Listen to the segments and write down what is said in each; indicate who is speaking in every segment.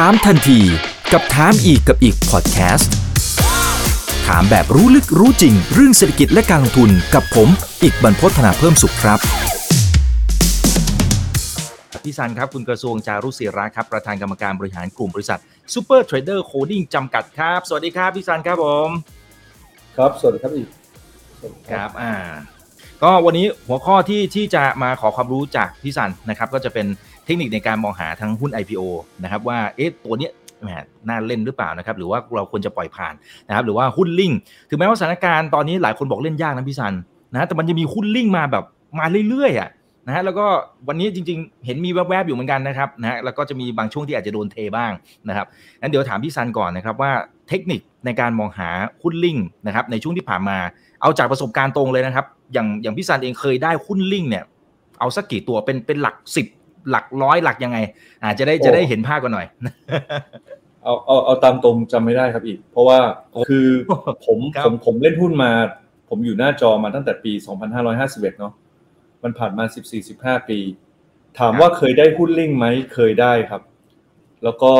Speaker 1: ถามทันทีกับถามอีกกับอิกพอดแคสต์ถามแบบรู้ลึกรู้จริง เรื่องเศรษฐกิจและการลงทุนกับผม อิกบรรพต ธนาเพิ่มสุขครับพี่ซันครับ คุณกระทรวงจารุศิระครับ ประธานกรรมการบริหารกลุ่มบริษัท Super Trader Holding จำกัดครับ สวัสดีครับ พี่ซันครับผม
Speaker 2: ครับ สวัสดีครับอิก
Speaker 1: ครับอ่าก็วันนี้หัวข้อที่ที่จะมาขอความรู้จากพี่ซันนะครับ ก็จะเป็น เทคนิคในการมองหาทั้งหุ้น IPO นะครับว่าเอ๊ะตัวเนี้ยแหมน่าเล่นหรือเปล่านะครับหรือว่าเราควรจะปล่อยผ่านนะครับหรือว่าหุ้นลิงถึงแม้ว่าสถานการณ์ตอนนี้หลายคนบอกเล่นยากนะพี่ซันนะแต่มันจะมีหุ้นลิงมาแบบมาเรื่อยๆอะนะฮะแล้วก็วันนี้จริงๆ เห็นมีแวบๆอยู่เหมือนกันนะครับนะฮะแล้วก็จะมีบางช่วงที่อาจจะโดนเทบ้างนะครับงั้นเดี๋ยวถามพี่ซันก่อนนะครับว่าเทคนิคในการมองหาหุ้นลิงนะครับในช่วงที่ผ่านมาเอาจากประสบการณ์ตรงเลยนะครับ อย่างอย่างพี่ซันเองเคยได้หุ้นลิงเนี่ยเอาสักกี่ตัวเป็นเป็นหลักสิบ หลักร้อยหลักยังไงอาจจะได้จะได้เห็นภาพกันหน่อย
Speaker 2: เอาเอาเอาตามตรงจำไม่ได้ครับอีก เพราะว่าคือผม
Speaker 1: ครับ
Speaker 2: ผมผมเล่นหุ้นมา ผมอยู่หน้าจอมาตั้งแต่ปี 2551 เนาะมันผ่านมา 14-15 ปี ถามว่าเคยได้หุ้นลิงไหมเคยได้ครับ แล้วก็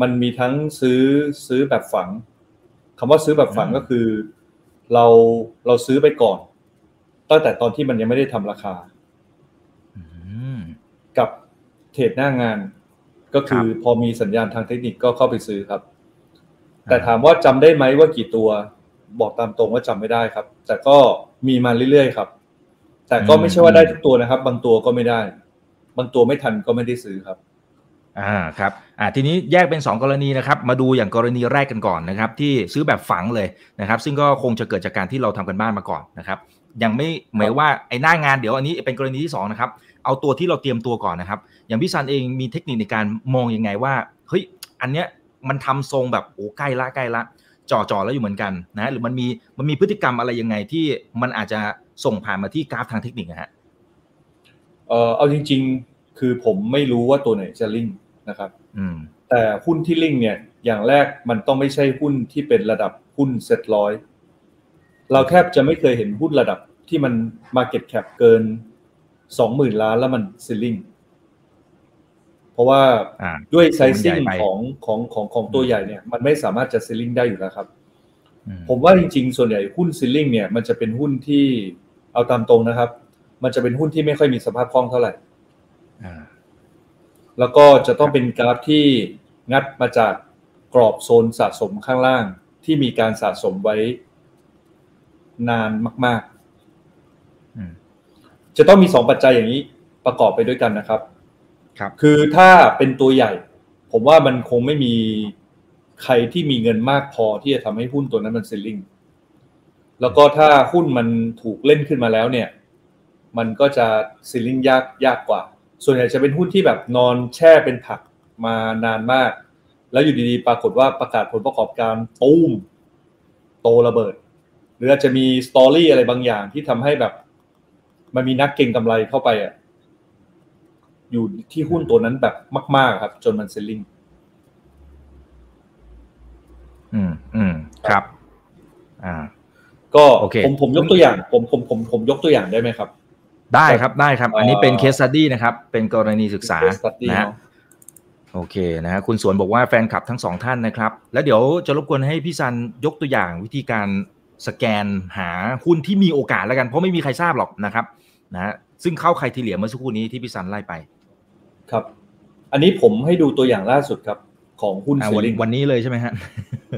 Speaker 2: มันมีทั้งซื้อซื้อแบบฝังคำว่าซื้อแบบฝัง
Speaker 1: อืม
Speaker 2: ก็คือ เราเราซื้อไปก่อน ตั้งแต่ตอนที่มันยังไม่ได้ทำราคา
Speaker 1: อืม
Speaker 2: กับเทรดหน้างาน ก็คือพอมีสัญญาณทางเทคนิคก็เข้าไปซื้อครับ แต่ถามว่าจำได้ไหมว่ากี่ตัว บอกตามตรงว่าจำไม่ได้ครับ แต่ก็มีมาเรื่อยๆครับ แต่ก็ไม่ใช่ว่าได้ทุกตัวนะครับ บางตัวก็ไม่ได้ บางตัวไม่ทันก็ไม่ได้ซื้อครับ
Speaker 1: อ่าครับอ่าทีนี้แยกเป็น 2 กรณีนะครับ มาดูอย่างกรณีแรกกันก่อนนะครับ ที่ซื้อแบบฝังเลยนะครับ ซึ่งก็คงจะเกิดจากการที่เราทำกันบ้านมาก่อนนะครับ ยังไม่หมายว่าไอ้หน้างานเดี๋ยวอันนี้เป็นกรณีที่สองนะครับเอาตัวที่เราเตรียมตัวก่อนนะครับ อย่างพี่ซันเองมีเทคนิคในการมองยังไงว่าเฮ้ยอันเนี้ยมันทำทรงแบบโอ้ใกล้ละใกล้ละจ่อจ่อแล้วอยู่เหมือนกันนะหรือมันมีมันมีพฤติกรรมอะไรยังไงที่มันอาจจะส่งผ่านมาที่กราฟทางเทคนิคนะฮะ
Speaker 2: เออเอาจริง ๆ คือผมไม่รู้ว่าตัวไหนจะลิงก์นะครับ
Speaker 1: อืม
Speaker 2: แต่หุ้นที่ลิงก์เนี่ยอย่างแรกมันต้องไม่ใช่หุ้นที่เป็นระดับหุ้นเซ็ตร้อยเราแทบจะไม่เคยเห็นหุ้นระดับที่มัน Market Cap เกิน สองหมื่นล้านแล้วมันซิลลิงเพราะว่า
Speaker 1: อ่า
Speaker 2: ด้วยไซ
Speaker 1: มันใหญ่
Speaker 2: ซิ่ง
Speaker 1: ไป
Speaker 2: ของของของของตัวใหญ่เนี่ย มันไม่สามารถจะซิลลิงได้อยู่แล้วครับ
Speaker 1: อืม
Speaker 2: ผมว่าจริงๆ ส่วนใหญ่หุ้นซิลลิงเนี่ย มันจะเป็นหุ้นที่เอาตามตรงนะครับ มันจะเป็นหุ้นที่ไม่ค่อยมีสภาพคล่องเท่าไหร่
Speaker 1: อ่า
Speaker 2: แล้วก็จะต้องเป็นกราฟที่งัดมาจากกรอบโซนสะสมข้างล่างที่มีการสะสมไว้นานมาก
Speaker 1: อืม
Speaker 2: ๆ จะต้องมีสองปัจจัยอย่างนี้ประกอบไปด้วยกันนะครับ
Speaker 1: ครับ
Speaker 2: คือถ้าเป็นตัวใหญ่ ผมว่ามันคงไม่มีใครที่มีเงินมากพอที่จะทำให้หุ้นตัวนั้นมันซิลลิงแล้วก็ถ้าหุ้นมันถูกเล่นขึ้นมาแล้วเนี่ย มันก็จะซิลลิงยากยากกว่า ส่วนใหญ่จะเป็นหุ้นที่แบบนอนแช่เป็นผักมานานมาก แล้วอยู่ดีๆ ปรากฏว่าประกาศผลประกอบการตูมโตระเบิด หรืออาจจะมีสตอรี่อะไรบางอย่างที่ทำให้แบบ มันมีนักเก็งกำไรเข้าไปอะอยู่ที่หุ้นตัวนั้นแบบมาก ๆ ครับ จนมันเซลลิง
Speaker 1: อืมอืมครับ อ่า
Speaker 2: ก็
Speaker 1: โอเค
Speaker 2: ผมผมยกตัวอย่าง ผมผมผมผมยกตัวอย่างได้ไหมครับ
Speaker 1: ได้ครับได้ครับ อันนี้เป็น
Speaker 2: เอ่อ
Speaker 1: เคส s ั u ดี้นะครับ เป็นกรณีศึกษา
Speaker 2: Case study
Speaker 1: นะฮะ
Speaker 2: เนอะ
Speaker 1: โอเคนะฮะคุณสวนบอกว่าแฟนคลับทั้งสองท่านนะครับ แล้วเดี๋ยวจะรบกวนให้พี่ซันยกตัวอย่างวิธีการ สแกนหาหุ้นที่มีโอกาสแล้วกัน เพราะไม่มีใครทราบหรอกนะครับนะฮะซึ่งเข้าใครทีเหลียเมื่อสักครู่นี้ที่พี่ซันไล่ไป
Speaker 2: ครับ อันนี้ผมให้ดูตัวอย่างล่าสุดครับของหุ้น
Speaker 1: อ่า
Speaker 2: เซล
Speaker 1: วัน
Speaker 2: ลิง
Speaker 1: วันนี้เลยใช่ไหมฮะ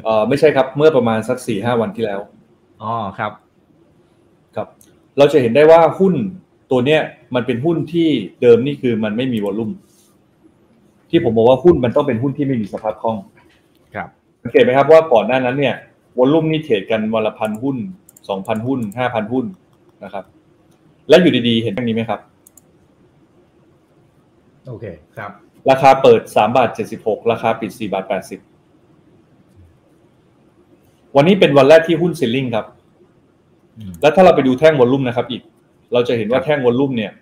Speaker 2: เอ่อไม่ใช่ครับเมื่อประมาณสักสี่ห้าวันที่แล้ว
Speaker 1: อ๋อครับ
Speaker 2: ครับ เราจะเห็นได้ว่าหุ้นตัวเนี้ยมันเป็นหุ้นที่เดิมนี่คือมันไม่มีวอลลุ่มที่ผมบอกว่าหุ้นมันต้องเป็นหุ้นที่ไม่มีสภาพคล่อง
Speaker 1: ครับ
Speaker 2: สังเกตไหมครับว่าก่อนหน้านั้นเนี่ย วอลลุ่มนี่เทรดกันวันละพันหุ้นสองพันหุ้นห้าพันหุ้นนะครับ และอยู่ดีๆ เห็นอย่างนี้ไหมครับ
Speaker 1: โอเคครับ
Speaker 2: ราคาเปิดสามบาทเจ็ดสิบหกราคาปิดสี่บาทแปดสิบวันนี้เป็นวันแรกที่หุ้นซิลลิงครับ
Speaker 1: อืม
Speaker 2: แล้วถ้าเราไปดูแท่งวอลลุ่มนะครับ อีก เราจะเห็นว่าแท่งวอลลุ่มเนี่ย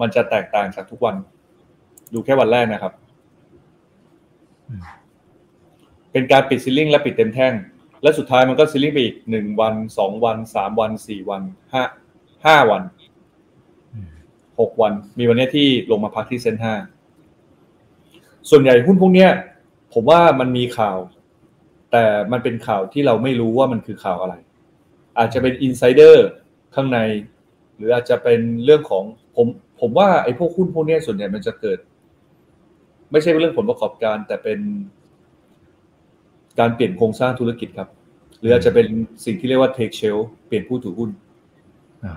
Speaker 2: มันจะแตกต่างจากทุกวัน ดูแค่วันแรกนะครับ
Speaker 1: อืม
Speaker 2: เป็นการปิดซิลลิ่งและปิดเต็มแท่ง และสุดท้ายมันก็ซิลลิ่งไปอีกหนึ่งวันสองวันสามวันสี่วันห้าห้าวันหกวัน มีวันนี้ที่ลงมาพักที่เซ็นห้าส่วนใหญ่หุ้นพวกเนี้ย ผมว่ามันมีข่าว แต่มันเป็นข่าวที่เราไม่รู้ว่ามันคือข่าวอะไร อาจจะเป็นอินไซเดอร์ข้างใน หรืออาจจะเป็นเรื่องของผมผมว่าไอ้พวกหุ้นพวกเนี้ยส่วนใหญ่มันจะเกิด ไม่ใช่เรื่องผลประกอบการ แต่เป็น การเปลี่ยนโครงสร้างธุรกิจครับ หรืออาจจะเป็นสิ่งที่เรียกว่า take share เปลี่ยนผู้ถือหุ้น
Speaker 1: อ่า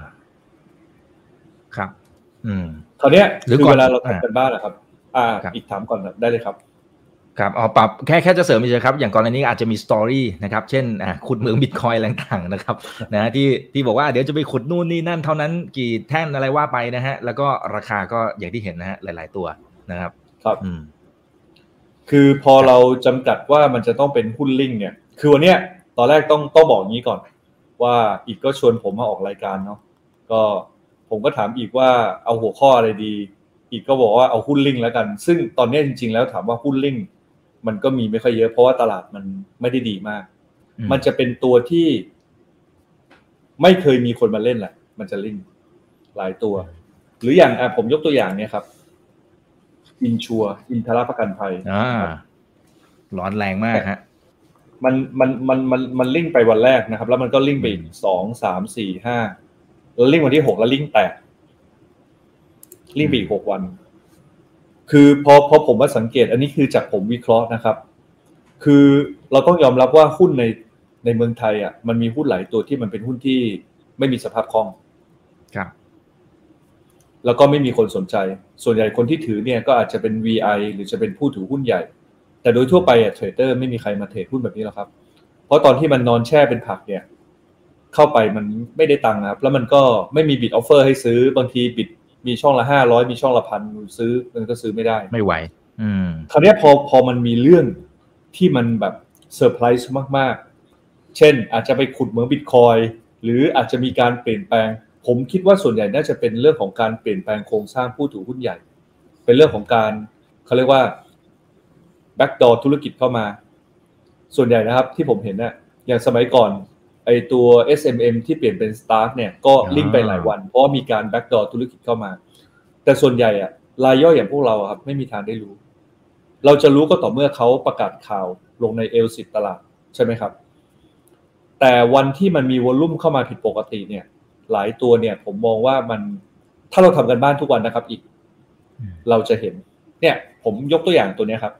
Speaker 1: ครับ อืม
Speaker 2: คราวเนี้ย
Speaker 1: หรือ
Speaker 2: คือ
Speaker 1: ก่อน
Speaker 2: เวลาเรา
Speaker 1: อ่า
Speaker 2: ทำกันบ้านนะครับ อ่า
Speaker 1: ครับ
Speaker 2: อีกถามก่อนได้เลยครับ
Speaker 1: ครับเอาปรับแค่แค่จะเสริมเฉยๆครับ อย่างกรณีนี้อาจจะมีสตอรี่นะครับเช่นอ่าขุดเหมืองบิตคอยอะไรต่างๆนะครับนะที่ที่บอกว่าเดี๋ยวจะไปขุดนู่นนี่นั่นเท่านั้นกี่แท่นอะไรว่าไปนะฮะ แล้วก็ราคาก็อย่างที่เห็นนะฮะหลาย ๆ ตัวนะครับ
Speaker 2: ครับ
Speaker 1: อืม
Speaker 2: คือพอเราจำกัดว่ามันจะต้องเป็นหุ้นลิงก์เนี่ย คือวันเนี้ยตอนแรกต้องต้องบอกงี้ก่อน ว่าอีกก็ชวนผมมาออกรายการเนาะก็ผมก็ถามอีกว่าเอาหัวข้ออะไรดี อีกก็บอกว่าเอาหุ้นลิงก์แล้วกัน ซึ่งตอนเนี้ยจริง ๆ แล้วถามว่าหุ้นลิงก์มันก็มีไม่ค่อยเยอะเพราะว่าตลาดมันไม่ได้ดีมาก
Speaker 1: อืม
Speaker 2: มันจะเป็นตัวที่ ไม่เคยมีคนมาเล่นแหละมันจะลิงก์หลายตัว หรืออย่างอะผมยกตัวอย่างเนี่ยครับ อินชัวอินทรประกันภัย
Speaker 1: อ่าร้อนแรงมากฮะ
Speaker 2: มันมันมันมันมันลิงก์ไปวันแรกนะครับ แล้วมันก็ลิงก์ไปอีก
Speaker 1: อืม
Speaker 2: สองสามสี่ห้าแล้วลิงก์วันที่หกแล้วลิงก์แตกลิงก์ไปอีกหกวัน คือพอพอผมมาสังเกต อันนี้คือจากผมวิเคราะห์นะครับ คือเราต้องยอมรับว่าหุ้นในในเมืองไทยอะมันมีหุ้นหลายตัวที่มันเป็นหุ้นที่ไม่มีสภาพคล่อง
Speaker 1: ครับ
Speaker 2: แล้วก็ไม่มีคนสนใจ ส่วนใหญ่คนที่ถือเนี่ยก็อาจจะเป็น VI หรือจะเป็นผู้ถือหุ้นใหญ่ แต่โดยทั่วไปอะ trader ไม่มีใครมา trade หุ้นแบบนี้หรอกครับ เพราะตอนที่มันนอนแช่เป็นผักเนี่ย เข้าไปมันไม่ได้ตังค์นะครับ แล้วมันก็ไม่มี bid offer ให้ซื้อ บางที bid มีช่องละห้าร้อยมีช่องละพันซื้อมันก็ซื้อไม่ได้
Speaker 1: ไม่ไหว อืม
Speaker 2: คราวเนี้ยพอพอมันมีเรื่องที่มันแบบเซอร์ไพรส์มากๆ เช่นอาจจะไปขุดเหมืองบิตคอยหรืออาจจะมีการเปลี่ยนแปลง ผมคิดว่าส่วนใหญ่น่าจะเป็นเรื่องของการเปลี่ยนแปลงโครงสร้างผู้ถือหุ้นใหญ่ เป็นเรื่องของการเขาเรียกว่า backdoor ธุรกิจเข้ามา ส่วนใหญ่นะครับที่ผมเห็นเนี่ยอย่างสมัยก่อนไอ้ตัว SMM ที่เปลี่ยนเป็น STARK เนี่ยก็ลิ่งไปหลายวัน เพราะว่ามีการ backdoor ธุรกิจเข้ามา แต่ส่วนใหญ่อะรายย่อยอย่างพวกเราอะครับไม่มีทางได้รู้ เราจะรู้ก็ต่อเมื่อเขาประกาศข่าวลงในเอลสิตลาดใช่ไหมครับ แต่วันที่มันมีวอลลุ่มเข้ามาผิดปกติเนี่ย หลายตัวเนี่ย ผมมองว่ามันถ้าเราทำกันบ้านทุกวันนะครับ อีก
Speaker 1: อืม
Speaker 2: เราจะเห็น เนี่ย ผมยกตัวอย่างตัวเนี้ยครับ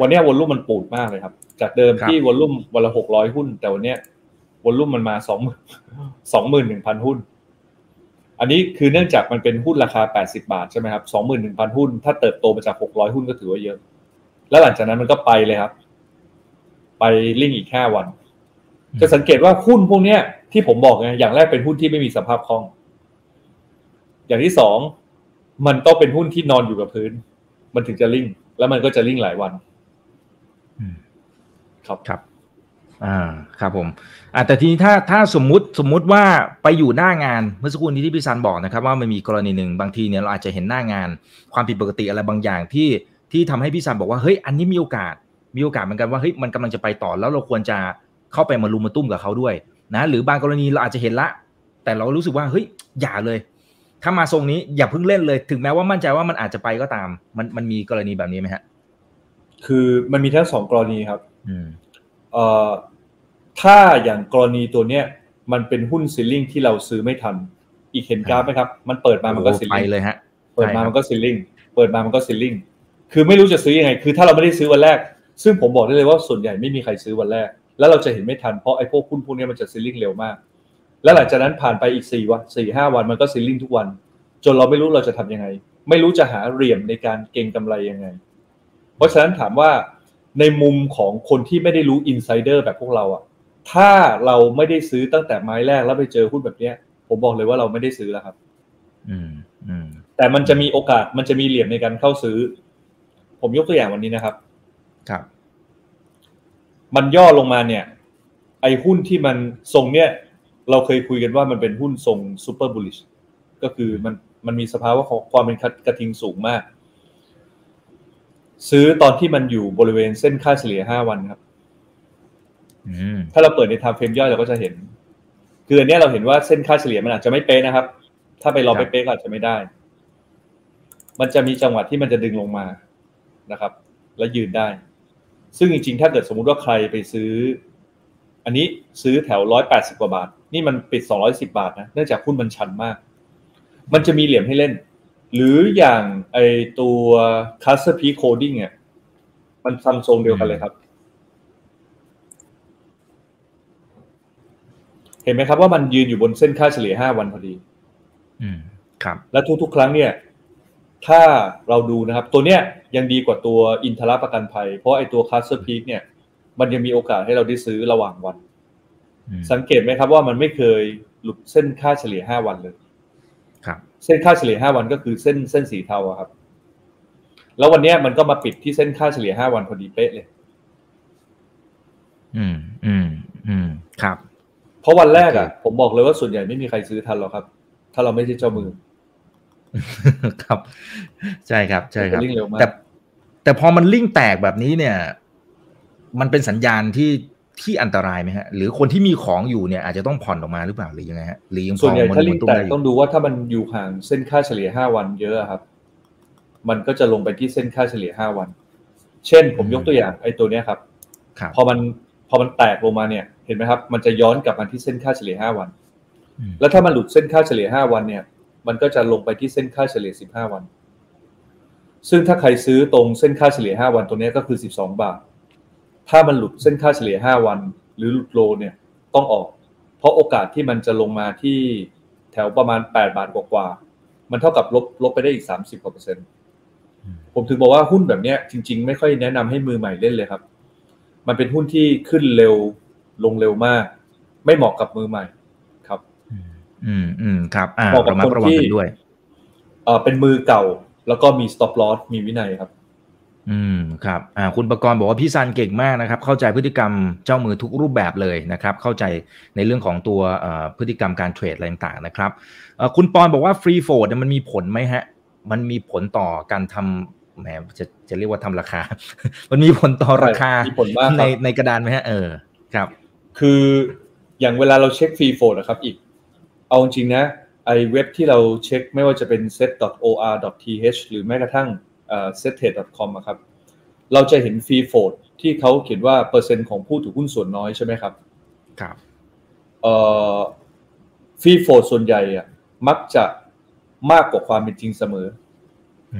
Speaker 2: วันเนี้ยวอลลุ่มมันปูดมากเลยครับ จากเดิม
Speaker 1: ครับ
Speaker 2: ที่วอลลุ่มวันละหกร้อยหุ้น แต่วันเนี้ยวอลลุ่มมันมาสองสองหมื่นหนึ่งพันหุ้น อันนี้คือเนื่องจากมันเป็นหุ้นราคา80บาทใช่ไหมครับ21,000หุ้น ถ้าเติบโตมาจาก600หุ้นก็ถือว่าเยอะ แล้วหลังจากนั้นมันก็ไปเลยครับ ไปลิ่งอีก5วัน จะสังเกตว่าหุ้นพวกเนี้ย ที่ผมบอกไงอย่างแรกเป็นหุ้นที่ไม่มีสภาพคล่อง อย่างที่สองมันต้องเป็นหุ้นที่นอนอยู่กับพื้น มันถึงจะลิ่ง แล้วมันก็จะลิ่งหลายวัน
Speaker 1: อืม
Speaker 2: ครับ
Speaker 1: ครับ อ่าครับผมอ่าแต่ทีนี้ถ้าถ้าสมมุติสมมุติว่าไปอยู่หน้างานเมื่อสักครู่นี้ที่พี่ซันบอกนะครับ ว่ามันมีกรณีหนึ่งบางทีเนี่ยเราอาจจะเห็นหน้างาน ความผิดปกติอะไรบางอย่างที่ที่ทำให้พี่ซันบอกว่าเฮ้ยอันนี้มีโอกาส มีโอกาสเหมือนกันว่าเฮ้ยมันกำลังจะไปต่อแล้วเราควรจะเข้าไปมารุมมาตุ้มกับเขาด้วย นะหรือบางกรณีเราอาจจะเห็นละ แต่เรารู้สึกว่าเฮ้ยอย่าเลย ถ้ามาทรงนี้อย่าเพิ่งเล่นเลย ถึงแม้ว่ามั่นใจว่ามันอาจจะไปก็ตาม มันมันมีกรณีแบบนี้ไหมฮะ
Speaker 2: คือมันมีทั้งสองกรณีครับ
Speaker 1: อืม
Speaker 2: เอ่อถ้าอย่างกรณีตัวเนี้ยมันเป็นหุ้นซิลลิงที่เราซื้อไม่ทัน อีกเห็นกราฟไหมครับ มันเปิดมามันก็
Speaker 1: โอ้
Speaker 2: ซิล
Speaker 1: ไป
Speaker 2: ลิง
Speaker 1: เลยฮะ
Speaker 2: เปิดมา
Speaker 1: ใช่ครับ
Speaker 2: มันก็ซิลลิงเปิดมามันก็ซิลลิงคือไม่รู้จะซื้อยังไง คือถ้าเราไม่ได้ซื้อวันแรก ซึ่งผมบอกได้เลยว่าส่วนใหญ่ไม่มีใครซื้อวันแรก แล้วเราจะเห็นไม่ทันเพราะไอ้พวกหุ้นพวกเนี้ยมันจะซิลลิงเร็วมาก แล้วหลังจากนั้นผ่านไปอีกสี่วันสี่ห้าวันมันก็ซิลลิงทุกวัน จนเราไม่รู้เราจะทำยังไง ไม่รู้จะหาเหลี่ยมในการเก็งกำไรยังไง เพราะฉะนั้นถามว่าในมุมของคนที่ไม่ได้รู้อินไซเดอร์แบบพวกเราอะถ้าเราไม่ได้ซื้อตั้งแต่ไม้แรกแล้วไปเจอหุ้นแบบเนี้ย ผมบอกเลยว่าเราไม่ได้ซื้อแล้วครับ
Speaker 1: อืมอืม
Speaker 2: แต่มันจะมีโอกาสมันจะมีเหลี่ยมในการเข้าซื้อ ผมยกตัวอย่างวันนี้นะครับ
Speaker 1: ครับ
Speaker 2: มันย่อลงมาเนี่ย ไอหุ้นที่มันทรงเนี่ย เราเคยคุยกันว่ามันเป็นหุ้นทรง super bullish ก็คือมันมันมีสภาวะของความเป็นกระทิงสูงมาก ซื้อตอนที่มันอยู่บริเวณเส้นค่าเฉลี่ย5วันครับ
Speaker 1: อืม
Speaker 2: ถ้าเราเปิดใน timeframe ย่อยเราก็จะเห็น คืออันเนี้ยเราเห็นว่าเส้นค่าเฉลี่ยมันอาจจะไม่เป๊ะนะครับ ถ้าไปรอ
Speaker 1: ครับ
Speaker 2: เป๊ะๆก็อาจจะไม่ได้ มันจะมีจังหวะที่มันจะดึงลงมานะครับ และยืนได้ ซึ่งจริงๆ ถ้าเกิดสมมุติว่าใครไปซื้อ อันนี้ซื้อแถวร้อยแปดสิบกว่าบาท นี่มันปิดสองร้อยสิบาทนะเนื่องจากหุ้นมันชันมาก มันจะมีเหลี่ยมให้เล่น หรืออย่างไอตัว c u s t o m P Coding เนี่ยมันทำทรงเดียวกันเลยครับ เห็นไหมครับว่ามันยืนอยู่บนเส้นค่าเฉลี่ย5วันพอดี
Speaker 1: อืมครับ
Speaker 2: และทุกๆ ครั้งเนี่ย ถ้าเราดูนะครับตัวเนี้ยยังดีกว่าตัวอินทรประกันภัย เพราะไอ้ตัว Castle Peak เนี่ย มันยังมีโอกาสให้เราได้ซื้อระหว่างวัน
Speaker 1: อืม
Speaker 2: สังเกตไหมครับว่ามันไม่เคยหลุดเส้นค่าเฉลี่ย5วันเลย
Speaker 1: ครับ
Speaker 2: เส้นค่าเฉลี่ย5วันก็คือเส้นเส้นสีเทาอะครับ แล้ววันเนี้ยมันก็มาปิดที่เส้นค่าเฉลี่ย5วันพอดีเป๊ะเลย
Speaker 1: อืมอืมอืมครับ
Speaker 2: เพราะวันแรกอะ
Speaker 1: โอเค
Speaker 2: ผมบอกเลยว่าส่วนใหญ่ไม่มีใครซื้อทันหรอกครับ ถ้าเราไม่ใช่เจ้ามือ
Speaker 1: ครับ ใช่ครับ ใช่ครับ
Speaker 2: มันจะลิ่งเร็วมาก
Speaker 1: แต่แต่พอมันลิ่งแตกแบบนี้เนี่ย มันเป็นสัญญาณที่ที่อันตรายไหมฮะ หรือคนที่มีของอยู่เนี่ยอาจจะต้องผ่อนออกมาหรือเปล่าหรือยังไงฮะหรือยังพ
Speaker 2: ส่วน
Speaker 1: อ
Speaker 2: ใหญ่
Speaker 1: มัน
Speaker 2: ถ้าลิง
Speaker 1: ตุ้
Speaker 2: แต
Speaker 1: ได้
Speaker 2: ก
Speaker 1: อยู่
Speaker 2: ต้องดูว่าถ้ามันอยู่ห่างเส้นค่าเฉลี่ย5วันเยอะอะครับ มันก็จะลงไปที่เส้นค่าเฉลี่ย5วัน เช่น ผมยกตัวอย่างไอ้ตัวเนี้ยครับ
Speaker 1: ครับ
Speaker 2: พอมันพอมันแตกลงมาเนี่ย เห็นไหมครับ มันจะย้อนกลับมาที่เส้นค่าเฉลี่ย5วัน
Speaker 1: อืม
Speaker 2: แล้วถ้ามันหลุดเส้นค่าเฉลี่ย5วันเนี่ย มันก็จะลงไปที่เส้นค่าเฉลี่ย 15 วัน ซึ่งถ้าใครซื้อตรงเส้นค่าเฉลี่ย 5 วันตัวนี้ก็คือ 12 บาท ถ้ามันหลุดเส้นค่าเฉลี่ย 5 วัน หรือหลุดโลเนี่ยต้องออก เพราะโอกาสที่มันจะลงมาที่แถวประมาณ 8 บาทกว่าๆมันเท่ากับลบลบไปได้อีก 30กว่าเปอร์เซ็นต์ผมถึงบอกว่าหุ้นแบบนี้จริง ๆ ไม่ค่อยแนะนำให้มือใหม่เล่นเลยครับ มันเป็นหุ้นที่ขึ้นเร็วลงเร็วมาก ไม่เหมาะกับมือใหม่
Speaker 1: อืมอืมอืมครับ อ่า
Speaker 2: เหมาะกับ
Speaker 1: ระมัดระวัง
Speaker 2: คนที่
Speaker 1: กันด้วย
Speaker 2: เอ่อเป็นมือเก่า แล้วก็มี stop loss มีวินัยครับ
Speaker 1: อืมครับ อ่า คุณประกรณ์บอกว่าพี่ซันเก่งมากนะครับ เข้าใจพฤติกรรมเจ้ามือทุกรูปแบบเลยนะครับ เข้าใจในเรื่องของตัวเอ่อพฤติกรรมการเทรดอะไรต่างๆนะครับเอ่อคุณปอนบอกว่าฟรีโฟดมันมีผลไหมฮะ มันมีผลต่อการทำแหมจะจะเรียกว่าทำราคา มันมีผลต่อราคา
Speaker 2: มีผลมากครับ
Speaker 1: ในในกระดานไหมฮะเออครับ
Speaker 2: คืออย่างเวลาเราเช็ค free float นะครับ อิก เอาจริงๆนะไอ้เว็บที่เราเช็คไม่ว่าจะเป็น set.or.th หรือแม้กระทั่งเอ่อ settrade.com อะครับ เราจะเห็น free float ที่เขาเขียนว่าเปอร์เซ็นต์ของผู้ถือหุ้นส่วนน้อยใช่ไหมครับ
Speaker 1: ครับ
Speaker 2: เอ่อ free float ส่วนใหญ่อะมักจะมากกว่าความเป็นจริงเสมอ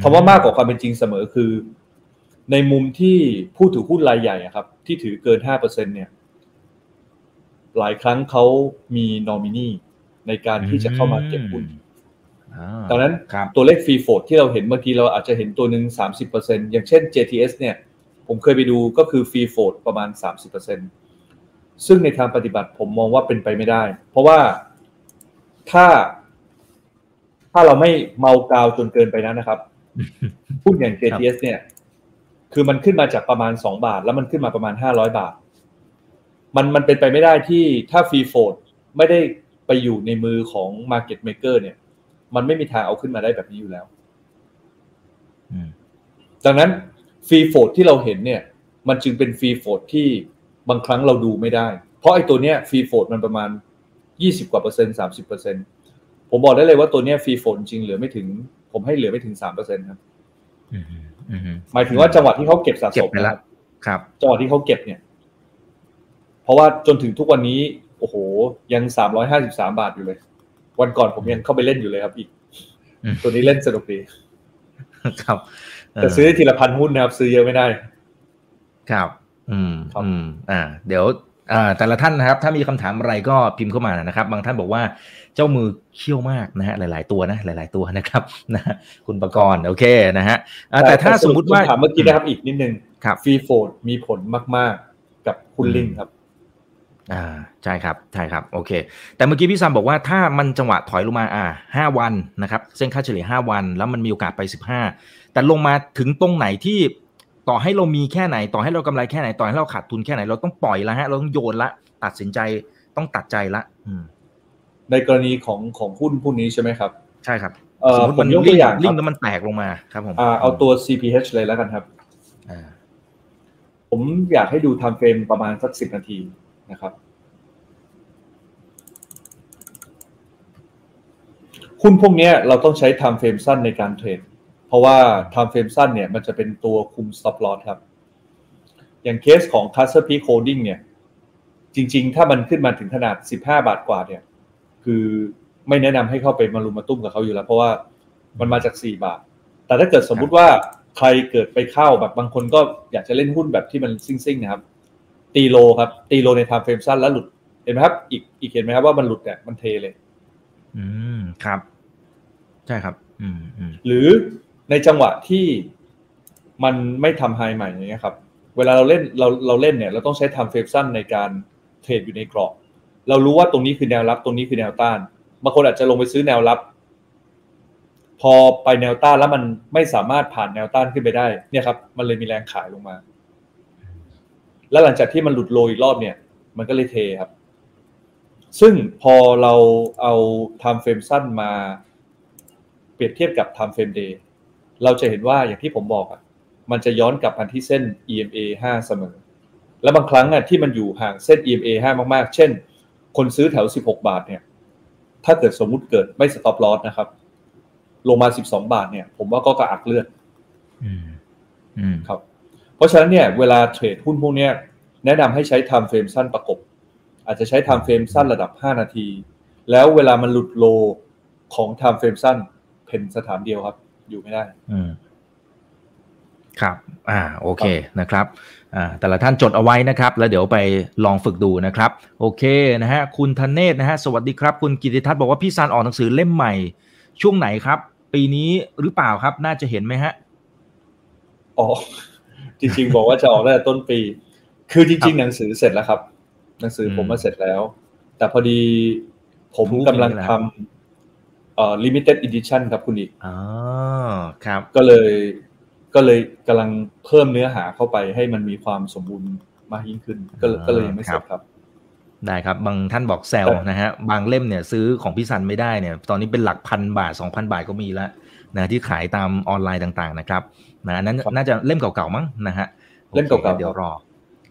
Speaker 2: คำว่ามากกว่าความเป็นจริงเสมอคือ ในมุมที่ผู้ถือหุ้นรายใหญ่อะครับ ที่ถือเกิน5%เนี่ย หลายครั้งเขามีนอมินี ในการที่จะเข้ามาเก็บหุ้น
Speaker 1: อ่า
Speaker 2: ดังนั้น
Speaker 1: ครับ
Speaker 2: ตัวเลข free float ที่เราเห็นบางทีเราอาจจะเห็นตัวหนึ่ง30%อย่างเช่น JTS เนี่ยผมเคยไปดูก็คือ free float ประมาณ 30%ซึ่งในทางปฏิบัติผมมองว่าเป็นไปไม่ได้ เพราะว่าถ้า ถ้าเราไม่เมากาวจนเกินไปนั้นนะครับหุ้นอย่าง JTS เนี่ย คือมันขึ้นมาจากประมาณ 2 บาท แล้วมันขึ้นมาประมาณ 500 บาท มันมันเป็นไปไม่ได้ที่ถ้า free float ไม่ได้ ไปอยู่ในมือของ Market Maker เนี่ย มันไม่มีทางเอาขึ้นมาได้แบบนี้อยู่แล้ว
Speaker 1: อืม
Speaker 2: ดังนั้น free float ที่เราเห็นเนี่ย มันจึงเป็น free float ที่บางครั้งเราดูไม่ได้ เพราะไอ้ตัวเนี้ย free float มันประมาณ 20 กว่าเปอร์เซ็นต์30เปอร์เซ็นต์ผมบอกได้เลยว่าตัวเนี้ย free float จริงเหลือไม่ถึง ผมให้เหลือไม่ถึง3เปอร์เซ็นต์ครับ
Speaker 1: อืมอืม
Speaker 2: หมายถึงว่าจังหวะที่เขาเก็บสะ
Speaker 1: เก็
Speaker 2: ส
Speaker 1: บ
Speaker 2: ม
Speaker 1: ไป
Speaker 2: นะ
Speaker 1: แล้
Speaker 2: ควรับ
Speaker 1: ครับ
Speaker 2: จังหวะที่เขาเก็บเนี่ย เพราะว่าจนถึงทุกวันนี้โอ้โห ยังสามร้อยห้าสิบสามบาทอยู่เลย วันก่อนผมยังเข้าไปเล่นอยู่เลยครับอิก
Speaker 1: อืม
Speaker 2: ตัวนี้เล่นสนุกดี
Speaker 1: ครับเแต่
Speaker 2: ซื้อทีละพันหุ้นนะครับ ซื้อเยอะไม่ได้
Speaker 1: ครับ อืม
Speaker 2: ครับ
Speaker 1: อืมอ่า เดี๋ยวอ่าแต่ละท่านนะครับ ถ้ามีคำถามอะไรก็พิมพ์เข้ามานะครับ บางท่านบอกว่าเจ้ามือเขี้ยวมากนะฮะหลาย ๆตัวนะหลาย ๆตัวนะครับนะฮะคุณประกรณ์โอเคนะฮะอ่าแต่ถ้าสมมุติว่า
Speaker 2: ถามเมื่อกี้นะครับอีกนิดนึง
Speaker 1: ครับ
Speaker 2: ฟรีโฟลมีผลมาก ๆ กับหุ้นลิงครับ
Speaker 1: อ่าใช่ครับใช่ครับโอเค แต่เมื่อกี้พี่ซัมบอกว่าถ้ามันจังหวะถอยลงมาอ่าห้าวันนะครับเส้นค่าเฉลี่ยห้าวัน แล้วมันมีโอกาสไปสิบห้าแต่ลงมาถึงตรงไหนที่ต่อให้เรามีแค่ไหน ต่อให้เรากำไรแค่ไหน ต่อให้เราขาดทุนแค่ไหน เราต้องปล่อยละฮะเราต้องโยนละ ตัดสินใจต้องตัดใจละอืม
Speaker 2: ในกรณีของของหุ้นพวกนี้ใช่ไหมครับ
Speaker 1: ใช่ครับ
Speaker 2: เอ่อ
Speaker 1: สมมติ
Speaker 2: ผม
Speaker 1: มัน
Speaker 2: ยกตัวอย่าง
Speaker 1: ลิ่ง
Speaker 2: ครับ
Speaker 1: แล้วมันแตกลงมาครับผม
Speaker 2: อ่าเอาตัว CPH เลยแล้วกันครับ
Speaker 1: อ่า
Speaker 2: ผมอยากให้ดู time frame ประมาณสักสิบนาที นะครับ หุ้นพวกนี้เราต้องใช้ time frame สั้นในการเทรดเพราะว่า time frame สั้นเนี่ยมันจะเป็นตัวคุม stop loss ครับ อย่างเคสของ c u s t e r Peak Holding เนี่ย จริง ๆ ถ้ามันขึ้นมาถึงขนาด 15 บาทกว่าเนี่ย คือไม่แนะนำให้เข้าไปมารุมมาตุ้มกับเขาอยู่แล้ว เพราะว่ามันมาจาก 4 บาท แต่ถ้าเกิดสมมุติว่าใครเกิดไปเข้าแบบบางคนก็อยากจะเล่นหุ้นแบบที่มันซิ่งๆนะครับ ตีโลครับ ตีโลใน time frame สั้นแล้วหลุด เห็นไหมครับ อีกอีกเห็นไหมครับว่ามันหลุดเนี่ยมันเทเลย
Speaker 1: อืมครับ ใช่ครับ อืมอืม
Speaker 2: หรือในจังหวะที่มันไม่ทำไฮใหม่อย่างเงี้ยครับ เวลาเราเล่นเราเราเล่นเนี่ย เราต้องใช้ทำเฟรสั้นในการเทรดอยู่ในกรอบ เรารู้ว่าตรงนี้คือแนวรับ ตรงนี้คือแนวต้านบางคนอาจจะลงไปซื้อแนวรับ พอไปแนวต้านแล้วมันไม่สามารถผ่านแนวต้านขึ้นไปได้ เนี่ยครับ มันเลยมีแรงขายลงมา แล้วหลังจากที่มันหลุดโลอีกรอบเนี่ย มันก็เลยเทครับ ซึ่งพอเราเอาทำเฟรมสั้นมาเปรียบเทียบกับ time frame day เราจะเห็นว่าอย่างที่ผมบอกอะมันจะย้อนกลับมาที่เส้น EMA 5 เสมอ และบางครั้งอะที่มันอยู่ห่างเส้น EMA 5 มากๆ เช่น คนซื้อแถว 16 บาทเนี่ย ถ้าเกิดสมมุติเกิดไม่ stop loss นะครับ ลงมา 12 บาทเนี่ย ผมว่าก็กระอักเลือด
Speaker 1: อืมอืม
Speaker 2: ครับ เพราะฉะนั้นเนี่ยเวลาเทรดหุ้นพวกเนี้ยแนะนำให้ใช้ time frame สั้นประกบ อาจจะใช้ time frame สั้นระดับ 5 นาที แล้วเวลามันหลุดโลของ time frame สั้นเพนสถานเดียวครับ อยู่ไม่ได้
Speaker 1: อืมครับ อ่า โอเค นะครับ อ่า แต่ละท่านจดเอาไว้นะครับ แล้วเดี๋ยวไปลองฝึกดูนะครับ โอเค นะฮะ คุณธเนศนะฮะ สวัสดีครับ คุณกิติทัศน์บอกว่าพี่ซันออกหนังสือเล่มใหม่ ช่วงไหนครับ ปีนี้หรือเปล่าครับ น่าจะเห็นไหมฮะ
Speaker 2: อ๋อ จริง ๆ บอกว่าจะออกตั้งแต่ต้นปี คือจริง ๆ หนังสือเสร็จแล้วครับ หนังสือผมมาเสร็จแล้ว แต่พอดีผม
Speaker 1: ทุก
Speaker 2: กำลัง
Speaker 1: อย่างแล้ว
Speaker 2: ทำเอ่อ limited edition ครับคุณอีก
Speaker 1: อ๋อครับ
Speaker 2: ก็เลยก็เลยกำลังเพิ่มเนื้อหาเข้าไปให้มันมีความสมบูรณ์มากยิ่งขึ้น ก็เลย
Speaker 1: อ่า
Speaker 2: ก็เลยยังไม่เสร็จ
Speaker 1: ครับ
Speaker 2: ครับ
Speaker 1: ได้ครับ บางท่านบอกแซว
Speaker 2: ครับ
Speaker 1: นะฮะ บางเล่มเนี่ยซื้อของพี่ซันไม่ได้เนี่ย ตอนนี้เป็นหลักพันบาทสองพันบาทก็มีแล้วนะที่ขายตามออนไลน์ต่างๆนะครับ นะอันนั้นน่าจะเล่มเก่าๆมั้งนะฮะ
Speaker 2: เล่มเก่าๆ
Speaker 1: โอคงั้นเดี๋ยวรอ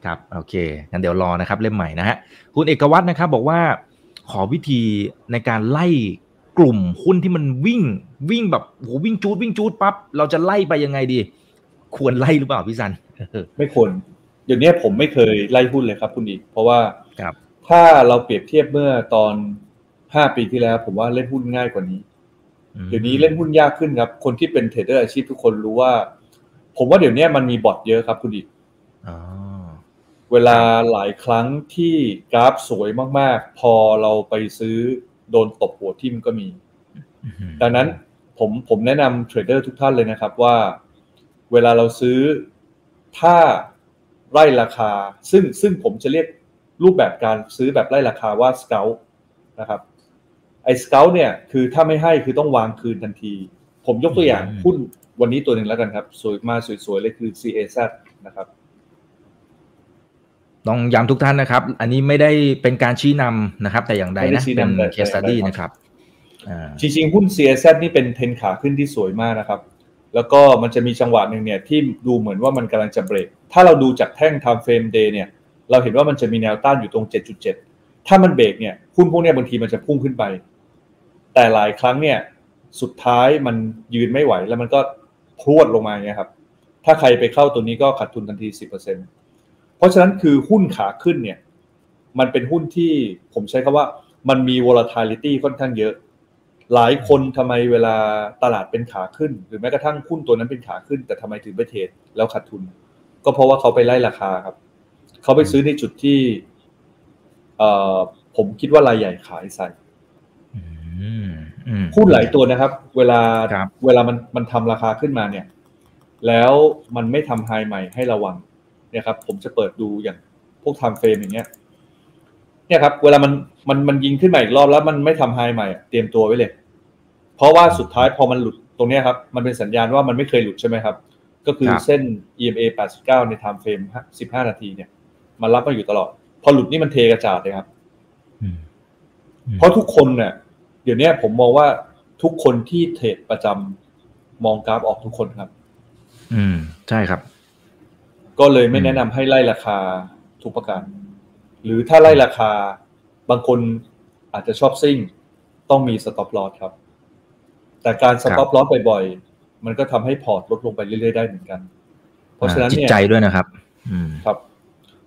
Speaker 1: ครับโอเคงั้นเดี๋ยวรอนะครับ เล่มใหม่นะฮะคุณเอกวัตนะครับ บอกว่าขอวิธีในการไล่กลุ่มหุ้นที่มันวิ่งวิ่งแบบโหวิ่งจูดวิ่งจูดปั๊บเราจะไล่ไปยังไงดี ควรไล่หรือเปล่าพี่ซัน
Speaker 2: ไม่ควรเดี๋ยวนี้ผมไม่เคยไล่หุ้นเลยครับ คุณอิกเพราะว่า
Speaker 1: ครับ
Speaker 2: ถ้าเราเปรียบเทียบเมื่อตอนห้าปีที่แล้ว ผมว่าเล่นหุ้นง่ายกว่านี้ เดี๋ยวนี้เล่นหุ้นยากขึ้นครับ คนที่เป็น trader อาชีพทุกคนรู้ว่า ผมว่าเดี๋ยวนี้มันมี bot เยอะครับคุณอิก
Speaker 1: อ๋อ
Speaker 2: เวลาหลายครั้งที่กราฟสวยมาก ๆ พอเราไปซื้อโดนตบหัวทิ่มก็มี
Speaker 1: อืม
Speaker 2: ดังนั้นผมผมแนะนำ trader ทุกท่านเลยนะครับว่า เวลาเราซื้อถ้าไล่ราคา ซึ่งซึ่งผมจะเรียกรูปแบบการซื้อแบบไล่ราคาว่า scalp นะครับไอ้ scalp เนี่ยคือถ้าไม่ให้คือต้องวางคืนทันที ผมยกตัวอย่างหุ้น วันนี้ตัวหนึ่งแล้วกันครับ สวยมาสวยๆเลยคือ CAZ นะครับ
Speaker 1: ต้องย้ำทุกท่านนะครับ อันนี้ไม่ได้เป็นการชี้นำนะครับ แต่อย่างใด
Speaker 2: ไม่ได้
Speaker 1: นะ
Speaker 2: ชี้
Speaker 1: เป็น
Speaker 2: นำแต่
Speaker 1: case study
Speaker 2: แต่อย่างใด
Speaker 1: นะครับอ่า
Speaker 2: จริงๆหุ้น CAZ นี่เป็นเทรนขาขึ้นที่สวยมากนะครับ แล้วก็มันจะมีจังหวะหนึ่งเนี่ยที่ดูเหมือนว่ามันกำลังจะเบรก ถ้าเราดูจากแท่ง time frame day เนี่ย เราเห็นว่ามันจะมีแนวต้านอยู่ตรง 7.7 ถ้ามันเบรกเนี่ยหุ้นพวกเนี้ยบางทีมันจะพุ่งขึ้นไป แต่หลายครั้งเนี่ยสุดท้ายมันยืนไม่ไหวแล้วมันก็ พรวดลงมาอย่างเงี้ยครับ ถ้าใครไปเข้าตัวนี้ก็ขาดทุนทันที 10%เพราะฉะนั้นคือหุ้นขาขึ้นเนี่ย มันเป็นหุ้นที่ผมใช้คำว่ามันมี volatility ค่อนข้างเยอะ หลายคนทำไมเวลาตลาดเป็นขาขึ้น หรือแม้กระทั่งหุ้นตัวนั้นเป็นขาขึ้น แต่ทำไมถึงไปเทรดแล้วขาดทุน ก็เพราะว่าเขาไปไล่ราคาครับ เขาไปซื้อในจุดที่เอ่อผมคิดว่ารายใหญ่ขายใส่
Speaker 1: อืมอืม
Speaker 2: หุ้นหลายตัวนะครับ เวลา
Speaker 1: ครับ
Speaker 2: เวลามันมันทำราคาขึ้นมาเนี่ย แล้วมันไม่ทำไฮใหม่ให้ระวังเนี่ยครับ ผมจะเปิดดูอย่างพวกทำเฟรมอย่างเงี้ย เนี่ยครับ เวลามันมันมันยิงขึ้นมาอีกรอบแล้วมันไม่ทำไฮใหม่อะเตรียมตัวไว้เลย เพราะว่าสุดท้ายพอมันหลุดตรงเนี้ยครับ มันเป็นสัญญาณว่ามันไม่เคยหลุดใช่ไหมครับ ก็คือ
Speaker 1: ครับ
Speaker 2: เส้น EMA 89 ใน time frame 15 นาทีเนี่ย มันรับมาอยู่ตลอด พอหลุดนี่มันเทกระจาดเลยครับ
Speaker 1: อืมอืม
Speaker 2: เพราะทุกคนเนี่ย เดี๋ยวเนี้ยผมมองว่าทุกคนที่เทรดประจำมองกราฟออกทุกคนครับ
Speaker 1: อืม ใช่ครับ
Speaker 2: ก็เลยไม่
Speaker 1: อืม
Speaker 2: แนะนำให้ไล่ราคาทุกประการ หรือถ้าไล่ราคาบางคนอาจจะชอบซิ่ง ต้องมี stop loss ครับ แต่การ stop loss บ่อยๆ มันก็ทำให้พอร์ตลดลงไปเรื่อยๆได้เหมือนกัน เพราะฉะนั้น
Speaker 1: จิต
Speaker 2: เนี่ย
Speaker 1: ใจด้วยนะครับอืม
Speaker 2: ครับ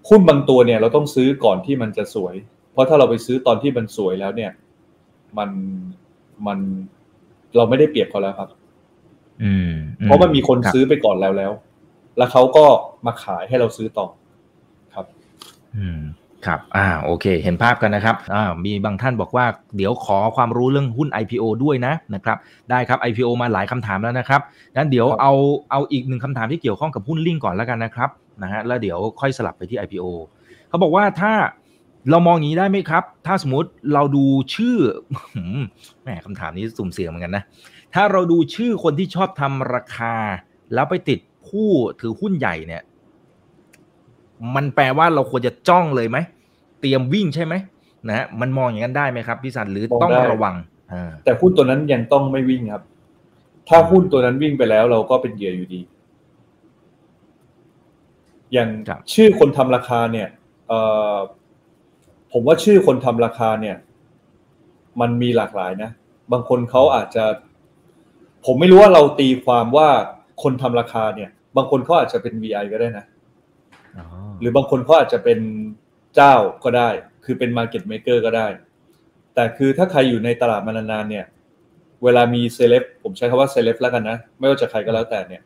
Speaker 2: หุ้นบางตัวเนี่ยเราต้องซื้อก่อนที่มันจะสวย เพราะถ้าเราไปซื้อตอนที่มันสวยแล้วเนี่ย มันมันเราไม่ได้เปรียบเขาแล้วครับ
Speaker 1: อืม
Speaker 2: เพราะมันมีคน
Speaker 1: รับ
Speaker 2: ซื้อไปก่อนแล้วแล้ว แล้วเขาก็มาขายให้เราซื้อต่อครับ
Speaker 1: อืมครับ อ่า โอเค เห็นภาพกันนะครับ อ่า มีบางท่านบอกว่า เดี๋ยวขอความรู้เรื่องหุ้น IPO ด้วยนะ นะครับ ได้ครับ IPO มาหลายคำถามแล้วนะครับ งั้นเดี๋ยว
Speaker 2: ครับ
Speaker 1: เอา เอาอีกหนึ่งคำถามที่เกี่ยวข้องกับหุ้นลิงก์ก่อนแล้วกันนะครับ นะฮะ แล้วเดี๋ยวค่อยสลับไปที่ IPO เขาบอกว่าถ้า เรามองอย่างนี้ได้ไหมครับ ถ้าสมมติเราดูชื่อหืมแหมคำถามนี้สุ่มเสี่ยงเหมือนกันนะ ถ้าเราดูชื่อคนที่ชอบทำราคา แล้วไปติดผู้ถือหุ้นใหญ่เนี่ย มันแปลว่าเราควรจะจ้องเลยไหม เตรียมวิ่งใช่ไหมนะฮะมันมองอย่างนั้นได้ไหมครับพี่สันหรือ
Speaker 2: มอง
Speaker 1: ต้อง
Speaker 2: ได้
Speaker 1: ระวังอ่า
Speaker 2: แต่หุ้นตัวนั้นยังต้องไม่วิ่งครับ ถ้าหุ้นตัวนั้นวิ่งไปแล้ว เราก็เป็นเหยื่ออยู่ดี อย่าง
Speaker 1: ครับ
Speaker 2: ชื่อคนทำราคาเนี่ยเอ่อ ผมว่าชื่อคนทำราคาเนี่ย มันมีหลากหลายนะ บางคนเขาอาจจะ ผมไม่รู้ว่าเราตีความว่าคนทำราคาเนี่ย บางคนเขาอาจจะเป็น VI ก็ได้นะ
Speaker 1: อ๋อ
Speaker 2: หรือบางคนเขาอาจจะเป็นเจ้าก็ได้ คือเป็น Market Maker ก็ได้ แต่คือถ้าใครอยู่ในตลาดมานานๆเนี่ย เวลามีเซเลบผมใช้คำว่าเซเลบแล้วกันนะ ไม่ว่าจะใครก็แล้วแต่เนี่ย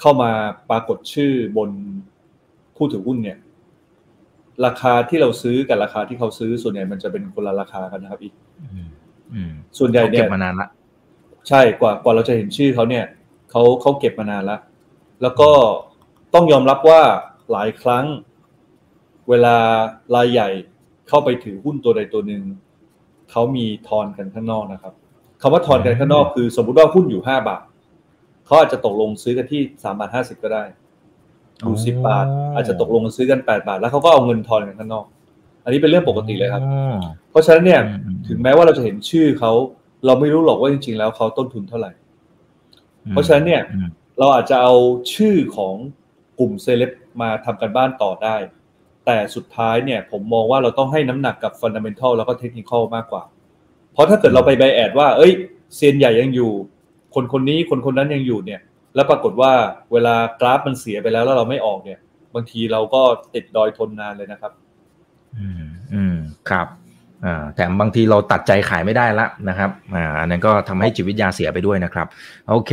Speaker 2: เข้ามาปรากฏชื่อบนผู้ถือหุ้นเนี่ย ราคาที่เราซื้อกับราคาที่เขาซื้อส่วนใหญ่มันจะเป็นคนละราคากันนะครับอีก
Speaker 1: อืมอืม
Speaker 2: ส่วนใหญ่
Speaker 1: เขา
Speaker 2: เนี่
Speaker 1: เก็
Speaker 2: ย
Speaker 1: บมานานละ
Speaker 2: ใช่กว่ากว่าเราจะเห็นชื่อเขาเนี่ยเขาเขาเก็บมานานแล้วแล้วก็ต้องยอมรับว่าหลายครั้ง เวลารายใหญ่เข้าไปถือหุ้นตัวใดตัวหนึ่งเขามีทอนกันข้างนอกนะครับคำว่าทอนกันข้างนอกคือ สมมุติว่าหุ้นอยู่ห้าบาทเขาอาจจะตกลงซื้อกันที่สามบาทห้าสิบก็ได้ อยู่สิบบาท อาจจะตกลงซื้อกันแปดบาท แล้วเขาก็เอาเงินทอนกันข้างนอก อันนี้เป็นเรื่องปกติเลยครับ
Speaker 1: อ๋อ
Speaker 2: เพราะฉะนั้นเนี่ย
Speaker 1: อืมอืม
Speaker 2: ถึงแม้ว่าเราจะเห็นชื่อเขาเราไม่รู้หรอกว่าจริงๆ แล้วเขาต้นทุนเท่าไหร่ เพราะฉะนั้นเนี่ย
Speaker 1: อืม
Speaker 2: เราอาจจะเอาชื่อของกลุ่มเซเลบมาทำกันบ้านต่อได้ แต่สุดท้ายเนี่ย ผมมองว่าเราต้องให้น้ำหนักกับฟันดัมเ n ทัลแล้วก็เทคนิคมากกว่า เพราะถ้าเกิดเราไปไบแอดว่า เอ้ย เซียนใหญ่ยังอยู่ คนคนนี้คนคนนั้นยังอยู่เนี่ย แล้วปรากฏว่าเวลากราฟมันเสียไปแล้วแล้วเราไม่ออกเนี่ย บางทีเราก็ติดดอยทนนานเลยนะครับ
Speaker 1: อืมอืมครับอ่าแต่บางทีเราตัดใจขายไม่ได้ละนะครับอ่าอันนั้นก็ทำให้จิตวิทยาเสียไปด้วยนะครับ โอเค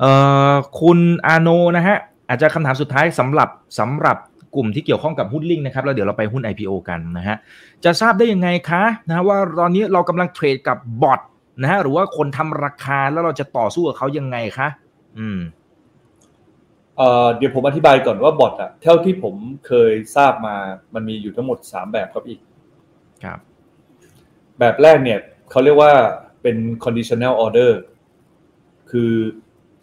Speaker 1: เอ่อคุณอาโนนะฮะ อาจจะคำถามสุดท้ายสำหรับสำหรับกลุ่มที่เกี่ยวข้องกับหุ้นลิงก์นะครับแล้วเดี๋ยวเราไปหุ้น IPO กันนะฮะจะทราบได้ยังไงคะนะฮะว่าตอนนี้เรากำลังเทรดกับบอทนะฮะหรือว่าคนทำราคาแล้วเราจะต่อสู้กับเขายังไงคะ อืม
Speaker 2: เอ่อเดี๋ยวผมอธิบายก่อนว่าบอทอะเท่าที่ผมเคยทราบมา มันมีอยู่ทั้งหมด3แบบครับอีก
Speaker 1: ครับ
Speaker 2: แบบแรกเนี่ยเขาเรียกว่าเป็น conditional order คือ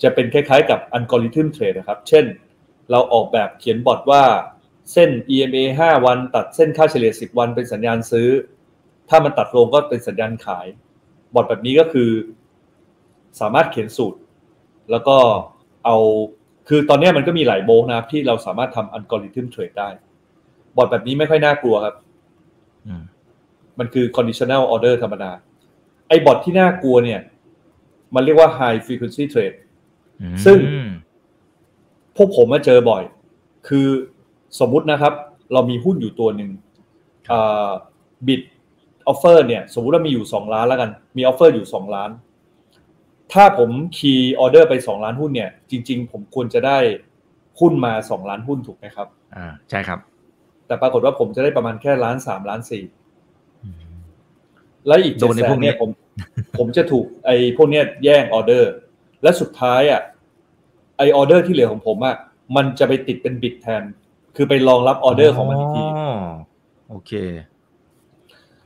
Speaker 2: จะเป็นคล้ายๆกับ algorithm trade นะครับ เช่น เราออกแบบเขียนบอทว่าเส้น EMA 5 วัน ตัดเส้นค่าเฉลี่ย 10 วันเป็นสัญญาณซื้อ ถ้ามันตัดลงก็เป็นสัญญาณขาย บอทแบบนี้ก็คือ สามารถเขียนสูตร แล้วก็เอาคือตอนนี้มันก็มีหลายโบกนะครับที่เราสามารถทำ algorithm trade ได้ บอทแบบนี้ไม่ค่อยน่ากลัวครับ
Speaker 1: อืม
Speaker 2: มันคือ conditional order ธรรมดา ไอ้บอทที่น่ากลัวเนี่ย มันเรียกว่า high frequency trade
Speaker 1: อืม
Speaker 2: ซึ่ง พวกผมมาเจอบ่อย คือสมมุตินะครับ เรามีหุ้นอยู่ตัวหนึ่ง bid offer เนี่ย สมมุติว่ามีอยู่2ล้านแล้วกัน มี offer อยู่2ล้าน ถ้าผม key ออเดอร์ไป2ล้านหุ้นเนี่ย จริง ๆ ผมควรจะได้หุ้นมา2ล้านหุ้นถูกไหมครับ
Speaker 1: อ่าใช่ครับ
Speaker 2: แต่ปรากฏว่าผมจะได้ประมาณแค่ล้านสามล้านสี่
Speaker 1: อืม
Speaker 2: แล้วอีก
Speaker 1: โดนใน
Speaker 2: 700,000
Speaker 1: พวกนี้
Speaker 2: เนี่ยผม ผมจะถูกไอ้พวกเนี้ยแย่งออเดอร์ และสุดท้ายอะไอออเดอร์ที่เหลือของผมอะมันจะไปติดเป็น bid แทน คือไปรองรับออเดอร์ของมันอีกที
Speaker 1: อ๋อโอเค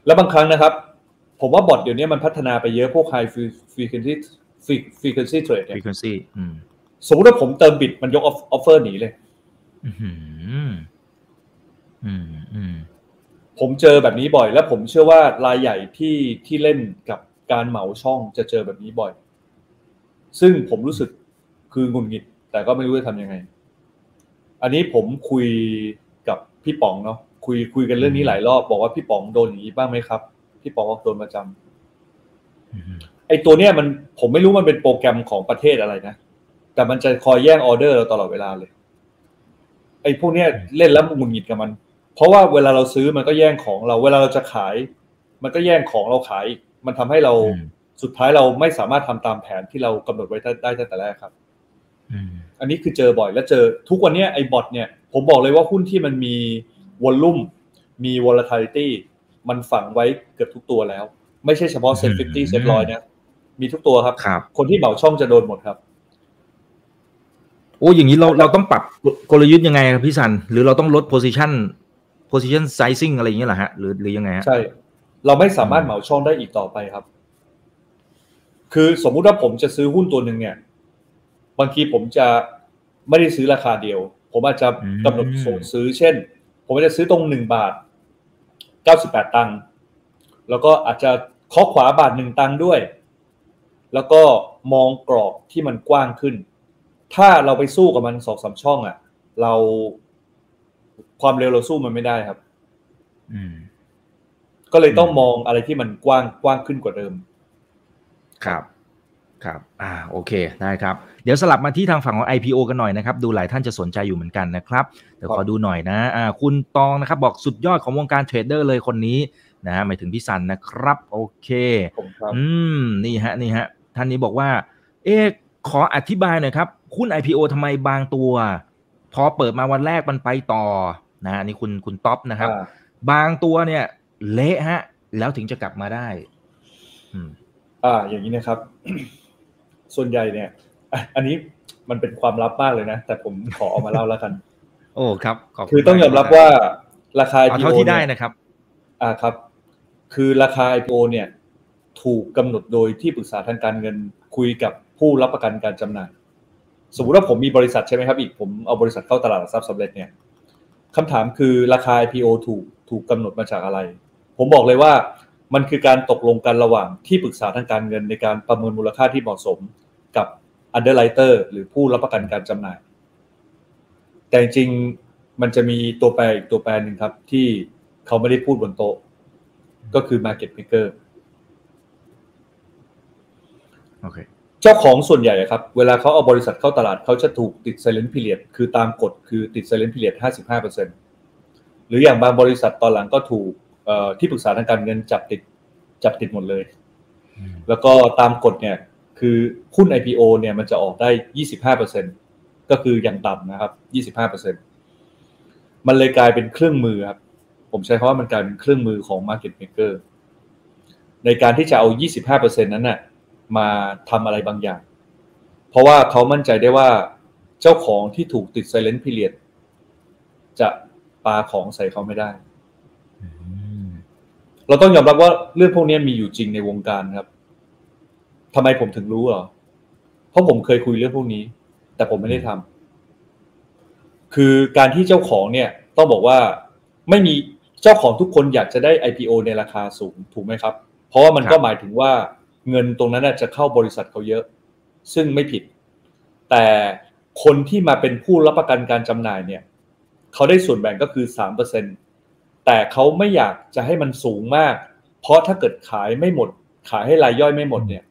Speaker 2: แล้วบางครั้งนะครับ ผมว่า bot เดี๋ยวนี้มันพัฒนาไปเยอะพวก high frequency frequency trade เนี่ย
Speaker 1: frequency อืม
Speaker 2: สมมติว่าผมเติม bid มันยก offer หนีเลย
Speaker 1: อืมอืมอืม
Speaker 2: ผมเจอแบบนี้บ่อย และผมเชื่อว่ารายใหญ่ที่ที่เล่นกับการเหมาช่องจะเจอแบบนี้บ่อย ซึ่งผมรู้สึกคือหงุดหงิด แต่ก็ไม่รู้จะทำยังไง อันนี้ผมคุยกับพี่ป๋องเนาะคุยคุยกันเรื่องนี้หลายรอบ บอกว่าพี่ป๋องโดนอย่างนี้บ้างไหมครับ พี่ป๋องบอกโดนประจำ
Speaker 1: อืม
Speaker 2: ไอ้ตัวเนี้ยมันผมไม่รู้มันเป็นโปรแกรมของประเทศอะไรนะ แต่มันจะคอยแย่งออเดอร์เราตลอดเวลาเลย ไอ้พวกเนี้ยเล่นแล้วมุนหงิดกับมัน เพราะว่าเวลาเราซื้อมันก็แย่งของเรา เวลาเราจะขาย มันก็แย่งของเราขาย มันทำให้เราสุดท้ายเราไม่สามารถทำตามแผนที่เรากำหนดไว้ได้ตั้งแต่แรกครับอันนี้คือเจอบ่อยแล้วเจอทุกวันนี้ไอ้บอทเนี่ย ผมบอกเลยว่าหุ้นที่มันมีวอลลุ่มมี volatility มันฝังไว้เกือบทุกตัวแล้ว ไม่ใช่เฉพาะเซ็ตฟิฟตี้เซ็ตร้อยนะ มีทุกตัวครับ
Speaker 1: ครับ
Speaker 2: คนที่เหมาช่องจะโดนหมดครับ
Speaker 1: โอ้อย่างนี้เราเราต้องปรับกลยุทธ์ยังไงครับพี่สัน หรือเราต้องลด position position sizing อะไรอย่างเงี้ยเหรอฮะหรือหรือยังไงฮะ
Speaker 2: ใช่ เราไม่สามารถเหมาช่องได้อีกต่อไปครับ คือสมมุติว่าผมจะซื้อหุ้นตัวหนึ่งเนี่ย บางทีผมจะไม่ได้ซื้อราคาเดียว ผมอาจจะกำหนดส่งซื้อ เช่น ผมจะซื้อตรงหนึ่งบาทเก้าสิบแปดตังค์แล้วก็อาจจะเคาะขวาบาทหนึ่งตังค์ด้วย แล้วก็มองกรอบที่มันกว้างขึ้น ถ้าเราไปสู้กับมันสองสามช่องอะ เราความเร็วเราสู้มันไม่ได้ครับ
Speaker 1: อืม
Speaker 2: ก็เลยต้องมองอะไรที่มันกว้างกว้างขึ้นกว่าเดิม
Speaker 1: ครับ ครับ อ่า โอเค ได้ครับ เดี๋ยวสลับมาที่ทางฝั่งของ IPO กันหน่อยนะครับ ดูหลายท่านจะสนใจอยู่เหมือนกันนะครับ เดี๋ยวขอดูหน่อยนะ อ่า คุณตองนะครับ บอกสุดยอดของวงการเทรดเดอร์เลยคนนี้นะฮะหมายถึงพี่สันนะครับ โอเค
Speaker 2: ผมครับ
Speaker 1: อืม นี่ฮะ นี่ฮะ ท่านนี้บอกว่า เอ๊ะขออธิบายหน่อยครับหุ้น IPO ทำไมบางตัว พอเปิดมาวันแรกมันไปต่อนะฮะนี่คุณคุณท็อปนะครับ
Speaker 2: อ่า
Speaker 1: บางตัวเนี่ย เละฮะ แล้วถึงจะกลับมาได้อืม
Speaker 2: อ่า อย่างนี้นะครับ ส่วนใหญ่เนี่ยอะอันนี้มันเป็นความลับมากเลยนะ แต่ผมขอเอามาเล่าแล้วกัน
Speaker 1: โอ้ครับขบณ
Speaker 2: คือต้องยอมรับว่าราคา
Speaker 1: เอา
Speaker 2: IPO
Speaker 1: เท่าที่ได้
Speaker 2: เนี่ย
Speaker 1: นะครับ
Speaker 2: อ่าครับ คือราคา IPO เนี่ย ถูกกำหนดโดยที่ปรึกษาทางการเงินคุยกับผู้รับประกันการจำหน่าย สมมุติว่าผมมีบริษัทใช่ไหมครับอีกผมเอาบริษัทเข้าตลาดหลักทรัพย์สำเร็จเนี่ยคำถามคือราคา IPO ถูกถูกกำหนดมาจากอะไร ผมบอกเลยว่ามันคือการตกลงกันระหว่างที่ปรึกษาทางการเงินในการประเมินมูลค่าที่เหมาะสมกับ underwriter หรือผู้รับประกันการจำหน่าย แต่จริงมันจะมีตัวแปรอีกตัวแปรหนึ่งครับ ที่เขาไม่ได้พูดบนโต๊ะ ก็คือ market maker
Speaker 1: โอเค
Speaker 2: เจ้าของส่วนใหญ่อะครับ เวลาเขาเอาบริษัทเข้าตลาดเขาจะถูกติด silent period คือตามกฎคือติด silent period 55%หรืออย่างบางบริษัทตอนหลังก็ถูกเอ่อที่ปรึกษาทางการเงินจับติดจับติดหมดเลย แล้วก็ตามกฎเนี่ยคือหุ้น IPO เนี่ยมันจะออกได้25%ก็คืออย่างต่ำนะครับ25%มันเลยกลายเป็นเครื่องมือครับผมใช้คำว่ามันกลายเป็นเครื่องมือของ market maker ในการที่จะเอา 25%นั้นน่ะ มาทำอะไรบางอย่าง เพราะว่าเขามั่นใจได้ว่าเจ้าของที่ถูกติด silent period จะปาของใส่เขาไม่ได้
Speaker 1: อืม
Speaker 2: เราต้องยอมรับว่าเรื่องพวกนี้มีอยู่จริงในวงการครับทำไมผมถึงรู้เหรอ เพราะผมเคยคุยเรื่องพวกนี้ แต่ผมไม่ได้ทำคือการที่เจ้าของเนี่ย ต้องบอกว่าไม่มีเจ้าของทุกคนอยากจะได้ IPO ในราคาสูงถูกไหมครับ เพราะว่ามันก็หมายถึงว่า เงินตรงนั้นจะเข้าบริษัทเขาเยอะ ซึ่งไม่ผิด แต่คนที่มาเป็นผู้รับประกันการจำหน่ายเนี่ยเขาได้ส่วนแบ่งก็คือสามเปอร์เซ็นแต่เขาไม่อยากจะให้มันสูงมาก เพราะถ้าเกิดขายไม่หมด ขายให้รายย่อยไม่หมดเนี่ย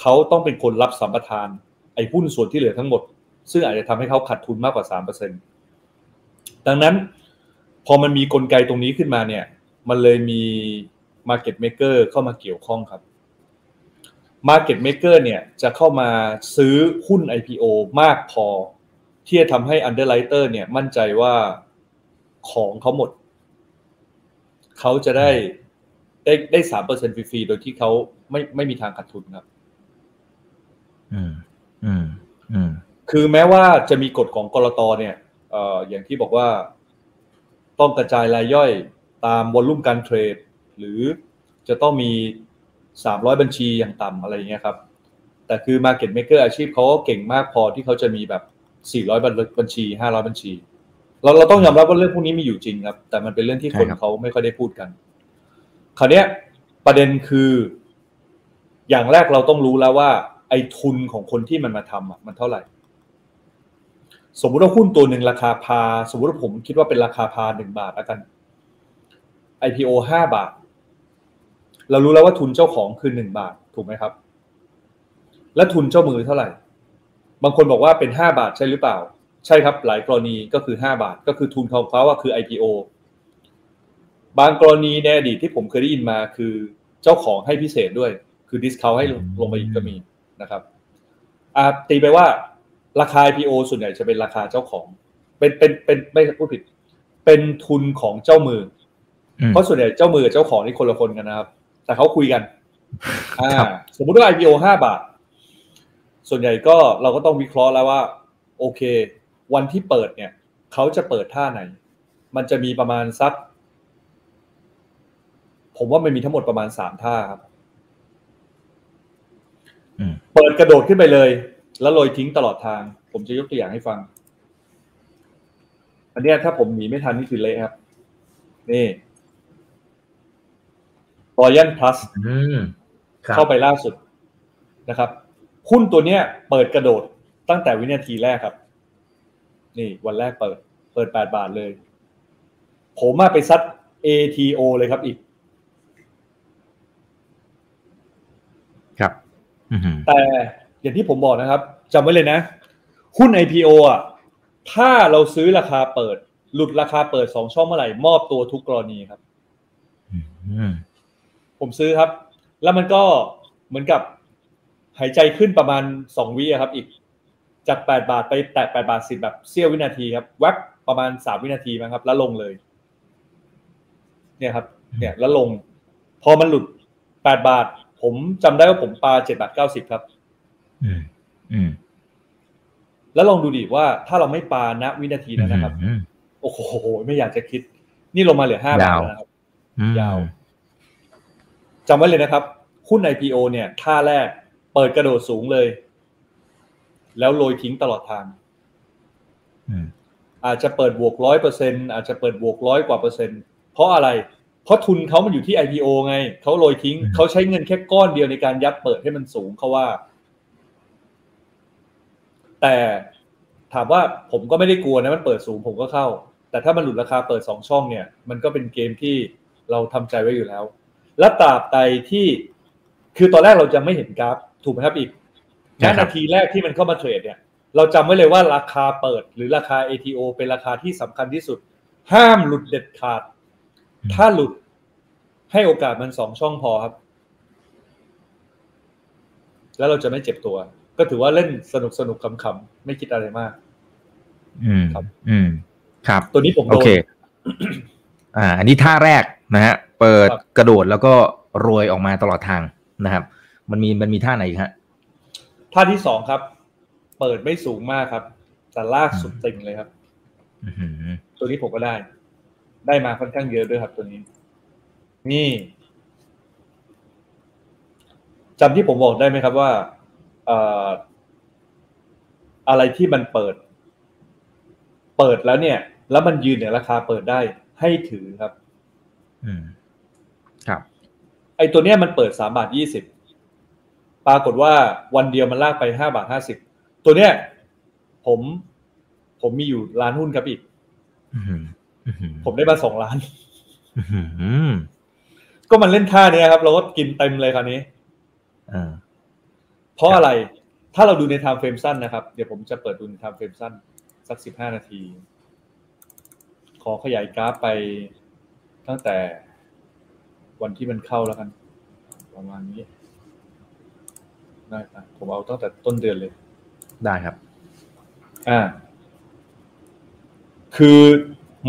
Speaker 2: เขาต้องเป็นคนรับสัมปทานไอ้หุ้นส่วนที่เหลือทั้งหมด ซึ่งอาจจะทำให้เขาขาดทุนมากกว่าสามเปอร์เซ็นดังนั้นพอมันมีกลไกตรงนี้ขึ้นมาเนี่ย มันเลยมี Market Maker เข้ามาเกี่ยวข้องครับ Market Maker เนี่ยจะเข้ามาซื้อหุ้น IPO มากพอ ที่จะทำให้ Underwriter เนี่ยมั่นใจว่าของเขาหมด เขาจะได้ได้ได้สามเปอร์เซ็นฟรีๆโดยที่เขาไม่ไม่มีทางขาดทุนครับ
Speaker 1: อืม อืม อืม
Speaker 2: คือแม้ว่าจะมีกฎของกรตเนี่ยเอ่ออย่างที่บอกว่าต้องกระจายรายย่อยตามวอลลุ่มการเทรด หรือจะต้องมี 300 บัญชีอย่างต่ำอะไรอย่างเงี้ยครับ แต่คือ Market Maker อาชีพเขาก็เก่งมากพอที่เขาจะมีแบบ 400 บัญชี 500 บัญชี เราเราต้องยอมรับว่าเรื่องพวกนี้มีอยู่จริงครับ แต่มันเป็นเรื่องที่คน
Speaker 1: ใช่ครับ
Speaker 2: เขาไม่ค่อยได้พูดกัน คราวเนี้ยประเด็นคือ อย่างแรกเราต้องรู้แล้วว่า ไอ้ทุนของคนที่มันมาทำอะมันเท่าไหร่ สมมุติว่าหุ้นตัวหนึ่งราคาพา สมมุติว่าผมคิดว่าเป็นราคาพาหนึ่งบาทแล้วกัน IPO ห้าบาท เรารู้แล้วว่าทุนเจ้าของคือหนึ่งบาทถูกไหมครับ และทุนเจ้ามือเท่าไหร่ บางคนบอกว่าเป็นห้าบาทใช่หรือเปล่า ใช่ครับ หลายกรณีก็คือห้าบาท ก็คือทุนของเขาว่าคือ IPO บางกรณีในอดีตที่ผมเคยได้ยินมาคือเจ้าของให้พิเศษด้วย คือดิสคาวให้ลงไปอีกก็มีนะครับอ่าตีไปว่าราคา IPO ส่วนใหญ่จะเป็นราคาเจ้าของ เป็นเป็นเป็นไม่พูดผิด เป็นทุนของเจ้ามือ เพราะส่วนใหญ่เจ้ามือกับเจ้าของนี่คนละคนกันนะครับ แต่เขาคุยกัน อ่า สมมุติว่า IPO ห้าบาท ส่วนใหญ่ก็เราก็ต้องวิเคราะห์แล้วว่า โอเค วันที่เปิดเนี่ย เขาจะเปิดท่าไหน มันจะมีประมาณสัก ผมว่ามันมีทั้งหมดประมาณสามท่าครับเปิดกระโดดขึ้นไปเลย แล้วโรยทิ้งตลอดทาง ผมจะยกตัวอย่างให้ฟัง อันนี้ถ้าผมหนีไม่ทันนี่คือเละครับ นี่ รอยันพลัสเข้าไปล่าสุดนะครับหุ้นตัวเนี้ยเปิดกระโดดตั้งแต่วินาทีแรกครับ นี่วันแรกเปิด เปิดแปดบาทเลย ผมมาไปซัด ATO เลยครับอีก
Speaker 1: ครับ
Speaker 2: แต่อย่างที่ผมบอกนะครับจำไว้เลยนะ หุ้น IPO อะถ้าเราซื้อราคาเปิด หลุดราคาเปิดสองช่องเมื่อไหร่ มอบตัวทุกกรณีครับ ผมซื้อครับ แล้วมันก็เหมือนกับหายใจขึ้นประมาณสองวิครับ อีกจากแปดบาทไปแตะแปดบาทสิบแบบเสี้ยววินาทีครับแวบประมาณสามวินาทีมั้งครับ แล้วลงเลย เนี่ยครับ เนี่ย แล้วลง พอมันหลุดแปดบาท ผมจำได้ว่าผมปาเจ็ดบาทเก้าสิบครับ
Speaker 1: อืม อืม
Speaker 2: แล้วลองดูดิว่าถ้าเราไม่ปาณวินาทีนั้นนะครับ โอ้โห ไม่อยากจะคิด นี่ลงมาเหลือห้าบาทแล้วครับยาว จำไว้เลยนะครับ หุ้น IPO เนี่ยท่าแรกเปิดกระโดดสูงเลย แล้วโรยทิ้งตลอดทางอาจจะเปิดบวกร้อยเปอร์เซ็นอาจจะเปิดบวกร้อยกว่าเปอร์เซ็นต์เพราะอะไร เพราะทุนเขามันอยู่ที่ IPO ไงเขาโรยทิ้งเขาใช้เงินแค่ก้อนเดียวในการยัดเปิดให้มันสูงเขาว่า แต่ถามว่าผมก็ไม่ได้กลัวนะมันเปิดสูงผมก็เข้า แต่ถ้ามันหลุดราคาเปิดสองช่องเนี่ย มันก็เป็นเกมที่เราทำใจไว้อยู่แล้ว และตราบใดที่คือตอนแรกเราจะไม่เห็นกราฟถูกไหมครับอีกแค่นาทีแรกที่มันเข้ามาเทรดเนี่ย เราจำไว้เลยว่าราคาเปิดหรือราคา ATO เป็นราคาที่สำคัญที่สุด ห้ามหลุดเด็ดขาด ถ้าหลุดให้โอกาสมันสองช่องพอครับ แล้วเราจะไม่เจ็บตัว ก็ถือว่าเล่นสนุกสนุกขำๆไม่คิดอะไรมาก
Speaker 1: อืมครับ อืม ครับ
Speaker 2: ตัวนี้ผมโอ
Speaker 1: เคอ่า อันนี้ท่าแรก นะฮะเปิดกระโดดแล้วก็โรยออกมาตลอดทางนะครับ มันมีมันมีท่าไหนฮะ
Speaker 2: ท่าที่สองครับ เปิดไม่สูงมากครับ แต่ลากสุดติงเลยครับตัวนี้ผมก็ได้ ได้มาค่อนข้างเยอะด้วยครับ ตัวนี้ นี่จำที่ผมบอกได้ไหมครับว่าอะไรที่มันเปิด เปิดแล้วเนี่ย แล้วมันยืนเนี่ยราคาเปิดได้ให้ถือครับ
Speaker 1: อืม ครับ
Speaker 2: ไอตัวเนี้ยมันเปิดสามบาทยี่สิบปรากฏว่าวันเดียวมันลากไปห้าบาทห้าสิบตัวเนี้ย ผม ผมมีอยู่ล้านหุ้นครับอิกผมได้มาสองล้านก็มันเล่นท่านี้ครับ เราก็กินเต็มเลยคราวนี้เพราะอะไร ถ้าเราดูใน timeframe สั้นนะครับ เดี๋ยวผมจะเปิดดูใน timeframe สั้น สักสิบห้านาที ขอขยายกราฟไป ตั้งแต่วันที่มันเข้าแล้วกัน ประมาณนี้ ได้ครับผมเอาตั้งแต่ต้นเดือนเลย
Speaker 1: ได้ครับ
Speaker 2: อ่า คือ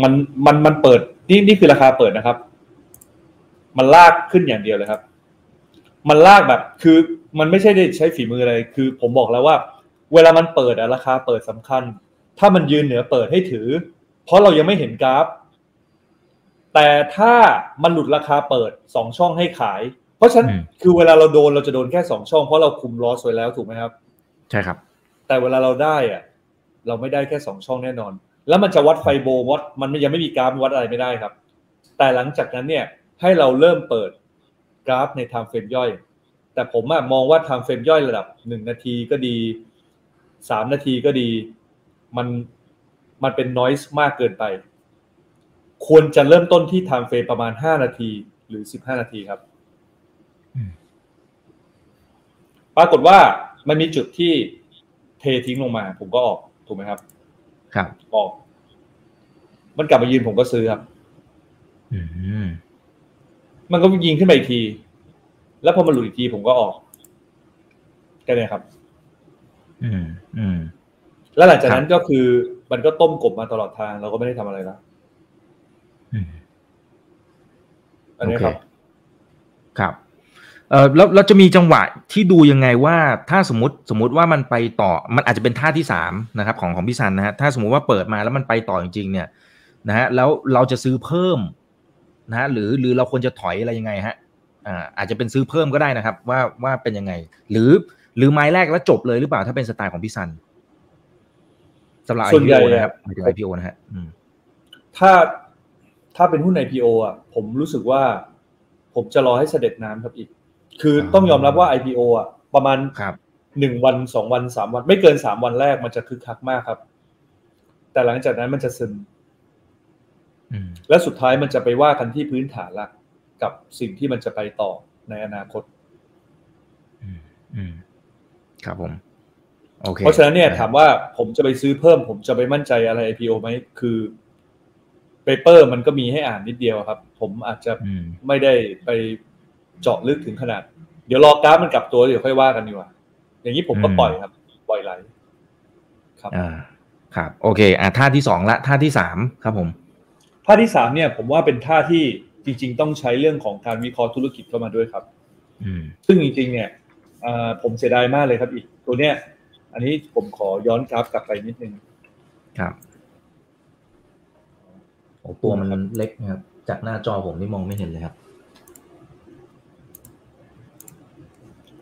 Speaker 2: มันมันมันเปิด นี่นี่คือราคาเปิดนะครับ มันลากขึ้นอย่างเดียวเลยครับ มันลากแบบ คือมันไม่ใช่ได้ใช้ฝีมืออะไร คือ ผมบอกแล้วว่า เวลามันเปิดอะราคาเปิดสำคัญ ถ้ามันยืนเหนือเปิดให้ถือ เพราะเรายังไม่เห็นกราฟ แต่ถ้ามันหลุดราคาเปิดสองช่องให้ขาย เพราะฉะนั้นคือเวลาเราโดนเราจะโดนแค่สองช่องเพราะเราคุมลอสไว้แล้วถูกไหมครับ
Speaker 1: ใช่ครับ
Speaker 2: แต่เวลาเราได้อะเราไม่ได้แค่สองช่องแน่นอน แล้วมันจะวัดไฟโบวัดมันยังไม่มีกราฟวัดอะไรไม่ได้ครับ แต่หลังจากนั้นเนี่ยให้เราเริ่มเปิดกราฟในไทม์เฟรมย่อย แต่ผมมองว่า timeframe ย่อยระดับหนึ่งนาทีก็ดีสามนาทีก็ดี มันมันเป็น noise มากเกินไป ควรจะเริ่มต้นที่ timeframe ประมาณห้านาทีหรือสิบห้านาทีครับปรากฏว่ามันมีจุดที่เททิ้งลงมา ผมก็ออกถูกไหมครับ
Speaker 1: ครับ
Speaker 2: ออก มันกลับมายืนผมก็ซื้อครับ
Speaker 1: อืม
Speaker 2: มันก็ยิงขึ้นไปอีกที แล้วพอมันหลุดอีกทีผมก็ออกแค่นี้ครับ
Speaker 1: อืมอืม
Speaker 2: แล้วหลังจากนั้นก็คือมันก็ต้มกบมาตลอดทาง เราก็ไม่ได้ทำอะไรแล้ว
Speaker 1: อืม
Speaker 2: อันนี้ครับ
Speaker 1: โอเครับเออแล้วเราจะมีจังหวะที่ดูยังไงว่าถ้าสมมติสมมติว่ามันไปต่อ มันอาจจะเป็นท่าที่สามนะครับ ของของพี่ซันนะฮะถ้าสมมติว่าเปิดมาแล้วมันไปต่อจริงๆเนี่ย นะฮะแล้วเราจะซื้อเพิ่มนะฮะหรือหรือเราควรจะถอยอะไรยังไงฮะอ่าอาจจะเป็นซื้อเพิ่มก็ได้นะครับ ว่าว่าเป็นยังไง หรือหรือไม้แรกแล้วจบเลยหรือเปล่าถ้าเป็นสไตล์ของพี่ซันสำหรับ
Speaker 2: ส่วนใหญ่
Speaker 1: IPO นะครับหมายถึง IPO นะฮะอืม
Speaker 2: ถ้า ถ้าเป็นหุ้น IPO อะผมรู้สึกว่า ผมจะรอให้เสด็จน้ำครับอีก คือต้องยอมรับว่า IPO อะประมาณ
Speaker 1: ครับ
Speaker 2: หนึ่งวันสองวันสามวัน ไม่เกินสามวันแรกมันจะคึกคักมากครับ แต่หลังจากนั้นมันจะซึม
Speaker 1: อืม
Speaker 2: และสุดท้ายมันจะไปว่ากันที่พื้นฐานละกับสิ่งที่มันจะไปต่อในอนาคต
Speaker 1: อืมอืมครับผมโอเค
Speaker 2: เพราะฉะนั้นเนี่ยถามว่าผมจะไปซื้อเพิ่ม ผมจะไปมั่นใจอะไร IPO ไหมคือ เปเปอร์มันก็มีให้อ่านนิดเดียวครับ ผมอาจจะ
Speaker 1: อืม
Speaker 2: ไม่ได้ไปเจาะลึกถึงขนาด เดี๋ยวรอกราฟมันกลับตัวเดี๋ยวค่อยว่ากันดีกว่า อย่างนี้ผมก็
Speaker 1: อืม
Speaker 2: ปล่อยครับ ปล่อยไหลครับ
Speaker 1: อ่าครับ โอเค อ่าท่าที่สองละท่าที่สามครับผม
Speaker 2: ท่าที่สามเนี่ย ผมว่าเป็นท่าที่จริง ๆ ต้องใช้เรื่องของการวิเคราะห์ธุรกิจเข้ามาด้วยครับ
Speaker 1: อืม
Speaker 2: ซึ่งจริง ๆ เนี่ยเอ่อผมเสียดายมากเลยครับอีก ตัวเนี้ย อันนี้ผมขอย้อนกราฟกลับไปนิดนึง
Speaker 1: ครับโอ้ ตัวมันเล็กนะครับ จากหน้าจอผมนี่มองไม่เห็นเลยครับ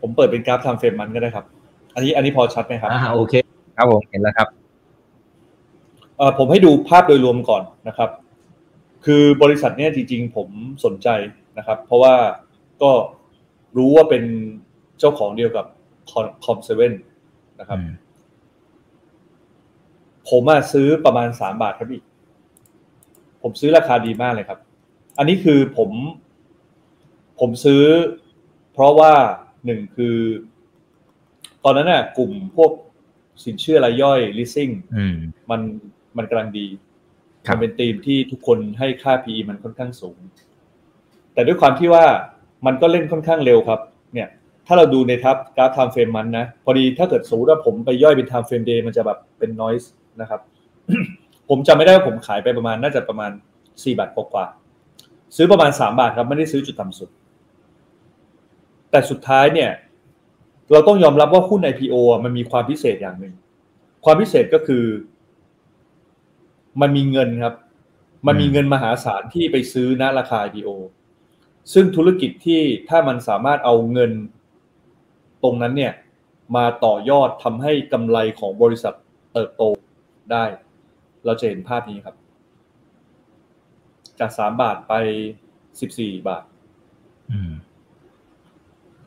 Speaker 2: ผมเปิดเป็นกราฟ time frame มันก็ได้ครับ อันนี้อันนี้พอชัดไหมครับ
Speaker 1: อ่าโอเค ครับผมเห็นแล้วครับ
Speaker 2: เอ่อผมให้ดูภาพโดยรวมก่อนนะครับ คือบริษัทเนี่ยจริงๆ ผมสนใจนะครับ เพราะว่าก็รู้ว่าเป็นเจ้าของเดียวกับคอมเซเว่นนะครับ
Speaker 1: อืม
Speaker 2: ผมอะซื้อประมาณสามบาทครับอีก ผมซื้อราคาดีมากเลยครับ อันนี้คือผม ผมซื้อ เพราะว่าหนึ่งคือ ตอนนั้นน่ะ กลุ่มพวกสินเชื่อรายย่อย leasing
Speaker 1: อืม
Speaker 2: มันมันกำลังดี
Speaker 1: ครั
Speaker 2: มั
Speaker 1: บ
Speaker 2: นเป็นธีมที่ทุกคนให้ค่า PE มันค่อนข้างสูง แต่ด้วยความที่ว่ามันก็เล่นค่อนข้างเร็วครับ เนี่ย ถ้าเราดูในทับกราฟ time frame มันนะ พอดีถ้าเกิดสมมติว่าผมไปย่อยเป็น time frame day มันจะแบบเป็น noise นะครับ ผมจำไม่ได้ว่าผมขายไปประมาณน่าจะประมาณ4บาทกว่าซื้อประมาณ3บาทครับไม่ได้ซื้อจุดต่ำสุด แต่สุดท้ายเนี่ย เราต้องยอมรับว่าหุ้น IPO มันมีความพิเศษอย่างหนึ่งความพิเศษก็คือ มันมีเงินครับ มันมีเงินมหาศาลที่ไปซื้อณราคา IPO ซึ่งธุรกิจที่ถ้ามันสามารถเอาเงินตรงนั้นเนี่ย มาต่อยอดทำให้กำไรของบริษัทเติบโตได้ เราจะเห็นภาพนี้ครับ จากสามบาทไปสิบสี่บาท
Speaker 1: อืม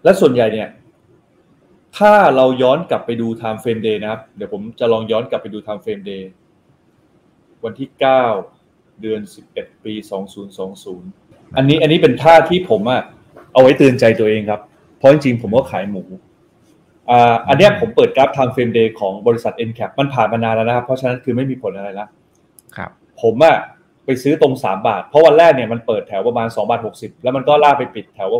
Speaker 2: และส่วนใหญ่เนี่ย ถ้าเราย้อนกลับไปดู time frame day นะครับ เดี๋ยวผมจะลองย้อนกลับไปดู time frame day วันที่9เดือน11ปี2020อันนี้อันนี้เป็นท่าที่ผมอะเอาไว้เตือนใจตัวเองครับ เพราะจริงๆผมก็ขายหมู อ่าอันเนี้ยผมเปิดกราฟ time frame day ของบริษัท NCAP มันผ่านมานานแล้วนะครับ เพราะฉะนั้นคือไม่มีผลอะไรละ
Speaker 1: ครับ
Speaker 2: ผมอะไปซื้อตรง 3 บาท เพราะวันแรกเนี่ยมันเปิดแถวประมาณ2บาท60 แล้วมันก็ลากไปปิดแถว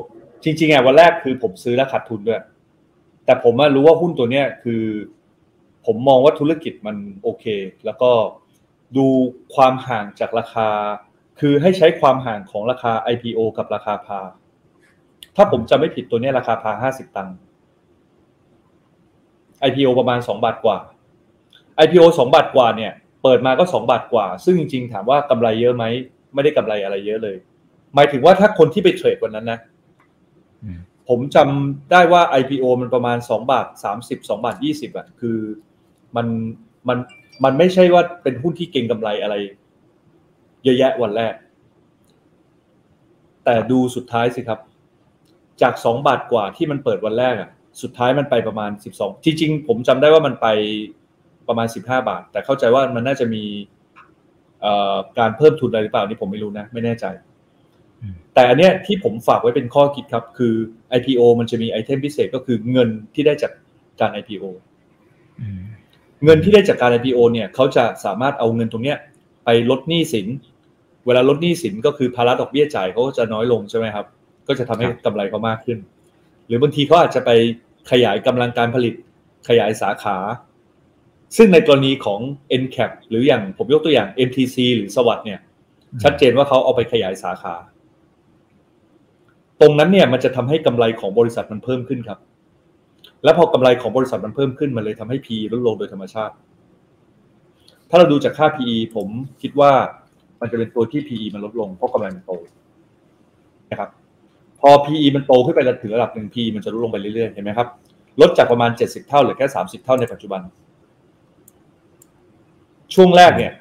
Speaker 2: จริงๆอะวันแรกคือผมซื้อแล้วขาดทุนด้วย แต่ผมอะรู้ว่าหุ้นตัวเนี้ยคือ ผมมองว่าธุรกิจมันโอเค แล้วก็ดูความห่างจากราคา คือให้ใช้ความห่างของราคา IPO กับราคาพา ถ้าผมจะไม่ผิดตัวเนี้ยราคาพา50 ตังค์ IPO ประมาณ 2 บาทกว่า IPO 2 บาทกว่าเนี่ย เปิดมาก็ 2 บาทกว่า ซึ่งจริงๆถามว่ากำไรเยอะไหม ไม่ได้กำไรอะไรเยอะเลย หมายถึงว่าถ้าคนที่ไปเทรดวันนั้นนะ
Speaker 1: อืม
Speaker 2: ผมจำได้ว่า IPO มันประมาณ 2 บาท 30 2 บาท 20อะคือมันมันมันไม่ใช่ว่าเป็นหุ้นที่เก่งกำไรอะไร เยอะแยะวันแรก แต่ดูสุดท้ายสิครับ จาก 2 บาทกว่าที่มันเปิดวันแรกอะ สุดท้ายมันไปประมาณ 12 จริงๆ ผมจำได้ว่ามันไปประมาณ 15 บาท แต่เข้าใจว่ามันน่าจะมีเอ่อการเพิ่มทุนอะไรหรือเปล่านี่ผมไม่รู้นะ ไม่แน่ใจ
Speaker 1: อืม
Speaker 2: แต่อันเนี้ยที่ผมฝากไว้เป็นข้อคิดครับ คือ IPO มันจะมีไอเทมพิเศษก็คือเงินที่ได้จากการ IPO เงินที่ได้จากการ IPO เนี่ยเขาจะสามารถเอาเงินตรงเนี้ยไปลดหนี้สิน เวลาลดหนี้สินก็คือภาระดอกเบี้ยจ่ายเขาก็จะน้อยลงใช่ไหมครับ ก็จะทำให้กำไรเขามากขึ้นห รือบางทีเขาอาจจะไปขยายกำลังการผลิต ขยายสาขา ซึ่งในกรณีของ NCAP หรืออย่างผมยกตัวอย่าง MTC หรือสวัสด์เนี่ย ชัดเจนว่าเขาเอาไปขยายสาขา ตรงนั้นเนี่ยมันจะทำให้กำไรของบริษัทมันเพิ่มขึ้นครับ แล้วพอกำไรของบริษัทมันเพิ่มขึ้นมันเลยทำให้ PE ลดลงโดยธรรมชาติ ถ้าเราดูจากค่า PE ผมคิดว่ามันจะเป็นตัวที่ PE มันลดลงเพราะกำไรมันโตนะครับ พอ PE มันโตขึ้นไปถึงระดับหนึ่ง PE มันจะลดลงไปเรื่อยๆ เห็นไหมครับ ลดจากประมาณ 70 เท่าเหลือแค่ 30 เท่าในปัจจุบัน ช่วงแรกเนี่ย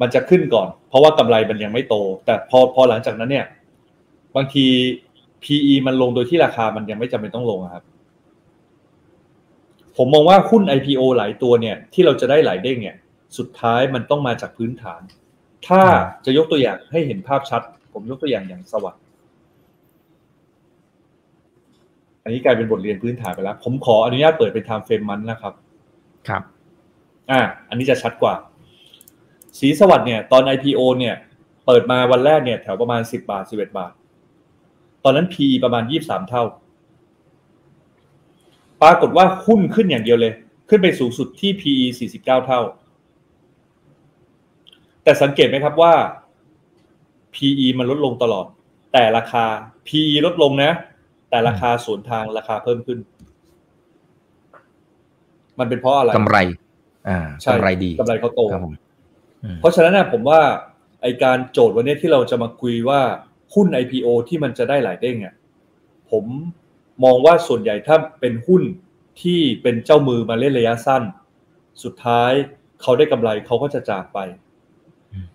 Speaker 2: มันจะขึ้นก่อน เพราะว่ากำไรมันยังไม่โต แต่พอพอหลังจากนั้นเนี่ย บางที PE มันลงโดยที่ราคามันยังไม่จำเป็นต้องลงครับ ผมมองว่าหุ้น IPO หลายตัวเนี่ย ที่เราจะได้หลายเด้งเนี่ย สุดท้ายมันต้องมาจากพื้นฐาน ถ้าจะยกตัวอย่างให้เห็นภาพชัด ผมยกตัวอย่างอย่างสวัสด์ อันนี้กลายเป็นบทเรียนพื้นฐานไปแล้ว ผมขออนุญาตเปิดเป็น time frame มันนะครับ
Speaker 1: ครับ
Speaker 2: อ่า อันนี้จะชัดกว่า สีสวัสด์เนี่ย ตอน IPO เนี่ย เปิดมาวันแรกเนี่ย แถวประมาณ10บาท11บาท ตอนนั้น PE ประมาณ23เท่า ปรากฏว่าหุ้นขึ้นอย่างเดียวเลย ขึ้นไปสูงสุดที่ PE 49เท่า แต่สังเกตไหมครับว่า PE มันลดลงตลอด แต่ราคา PE ลดลงนะ แต่ราคาสวนทางราคาเพิ่มขึ้น มันเป็นเพราะอะไร
Speaker 1: กำไร อ่ากำไรดี
Speaker 2: กำไรเขาโต
Speaker 1: ครับผม
Speaker 2: เพราะฉะนั้นนะผมว่าไอการโจทย์วันนี้ที่เราจะมาคุยว่าหุ้น IPO ที่มันจะได้หลายเด้งอะผมมองว่าส่วนใหญ่ถ้าเป็นหุ้นที่เป็นเจ้ามือมาเล่นระยะสั้น สุดท้ายเขาได้กำไรเขาก็จะจากไป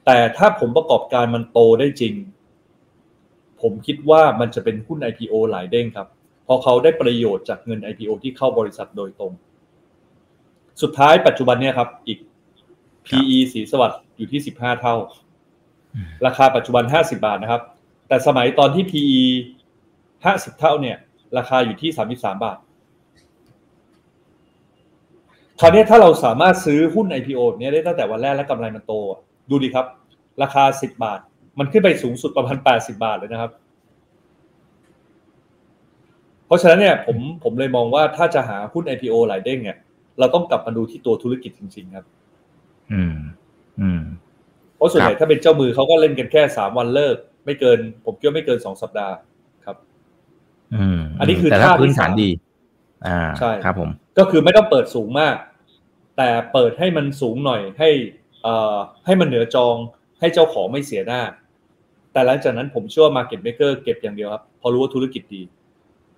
Speaker 2: แต่ถ้าผมประกอบการมันโตได้จริง ผมคิดว่ามันจะเป็นหุ้น IPO หลายเด้งครับ เพราะเขาได้ประโยชน์จากเงิน IPO ที่เข้าบริษัทโดยตรง สุดท้ายปัจจุบันเนี่ยครับ อีก PE สีสวัสด์อยู่ที่ 15 เท่า ราคาปัจจุบัน 50 บาทนะครับ แต่สมัยตอนที่ PE 50 เท่าเนี่ย ราคาอยู่ที่ 33 บาทคราวนี้ถ้าเราสามารถซื้อหุ้น IPO เนี่ยได้ตั้งแต่วันแรกและกำไรมันโต ดูดีครับ ราคา 10 บาท มันขึ้นไปสูงสุดประมาณ80บาทเลยนะครับ เพราะฉะนั้นเนี่ยผมผมเลยมองว่าถ้าจะหาหุ้น IPO หลายเด้งเนี่ยเราต้องกลับมาดูที่ตัวธุรกิจจริง ๆ ครับ
Speaker 1: อืม อืม
Speaker 2: เพราะส่วนใหญ่ถ้าเป็นเจ้ามือเขาก็เล่นกันแค่สามวันเลิก ไม่เกิน ผมคิดว่าไม่เกินสองสัปดาห์ครับ
Speaker 1: อืม
Speaker 2: อันนี้คือ
Speaker 1: แต่ถ้า
Speaker 2: ท่าที่
Speaker 1: พื้นฐาน
Speaker 2: สาม
Speaker 1: ดี อ่า
Speaker 2: ใช่
Speaker 1: ครับ ผม
Speaker 2: ก็คือไม่ต้องเปิดสูงมาก แต่เปิดให้มันสูงหน่อยให้ เอ่อให้มันเหนือจองให้เจ้าของไม่เสียหน้า แต่หลังจากนั้นผมเชื่อว่า market maker เก็บอย่างเดียวครับ พอรู้ว่าธุรกิจดี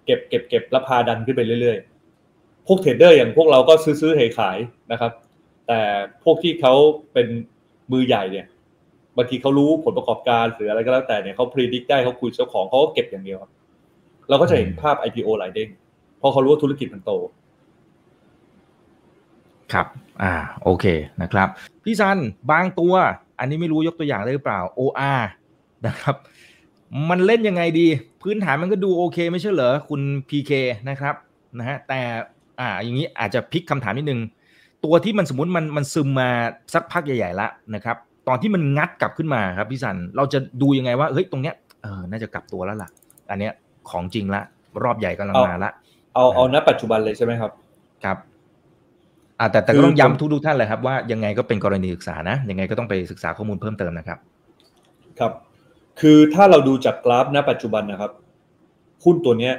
Speaker 2: เก็บเก็บเก็บแล้วพาดันขึ้นไปเรื่อยๆ พวกเทรดเดอร์อย่างพวกเราก็ซื้อซื้อขายขายนะครับ แต่พวกที่เขาเป็นมือใหญ่เนี่ยบางทีเขารู้ผลประกอบการหรืออะไรก็แล้วแต่เนี่ยเขาพ r e d i c t ได้เขาคุยเจ้าของเขาก็เก็บอย่างเดียวครับ เราก็จะเห็นภาพ IPO หลายเด้งเพราะเขารู้ว่าธุรกิจมันโต
Speaker 1: ครับ อ่า โอเคนะครับ พี่ซันบางตัว อันนี้ไม่รู้ยกตัวอย่างได้หรือเปล่า OR นะครับ มันเล่นยังไงดี พื้นฐานมันก็ดูโอเค ไม่ใช่เหรอคุณ PK นะครับนะฮะแต่อ่าอย่างนี้อาจจะพลิกคำถามนิดนึง ตัวที่มันสมมติมันมันซึมมาสักพักใหญ่ๆแล้วนะครับ ตอนที่มันงัดกลับขึ้นมาครับพี่สันเราจะดูยังไงว่าเฮ้ยตรงเนี้ยเออน่าจะกลับตัวแล้วล่ะ อันเนี้ยของจริงละ รอบใหญ่กำลัง
Speaker 2: เอา
Speaker 1: มาละ
Speaker 2: เอาเอาณปัจจุบันเลยใช่ไหมครับ
Speaker 1: ครับอ่าแต่แต่
Speaker 2: คื
Speaker 1: ก็
Speaker 2: อ
Speaker 1: ต้อง
Speaker 2: ผม
Speaker 1: ย้ำทุกๆท่านเลยครับว่ายังไงก็เป็นกรณีศึกษานะยังไงก็ต้องไปศึกษาข้อมูลเพิ่มเติมนะครับ
Speaker 2: ครับ คือถ้าเราดูจากกราฟณปัจจุบันนะครับหุ้นตัวเนี้ย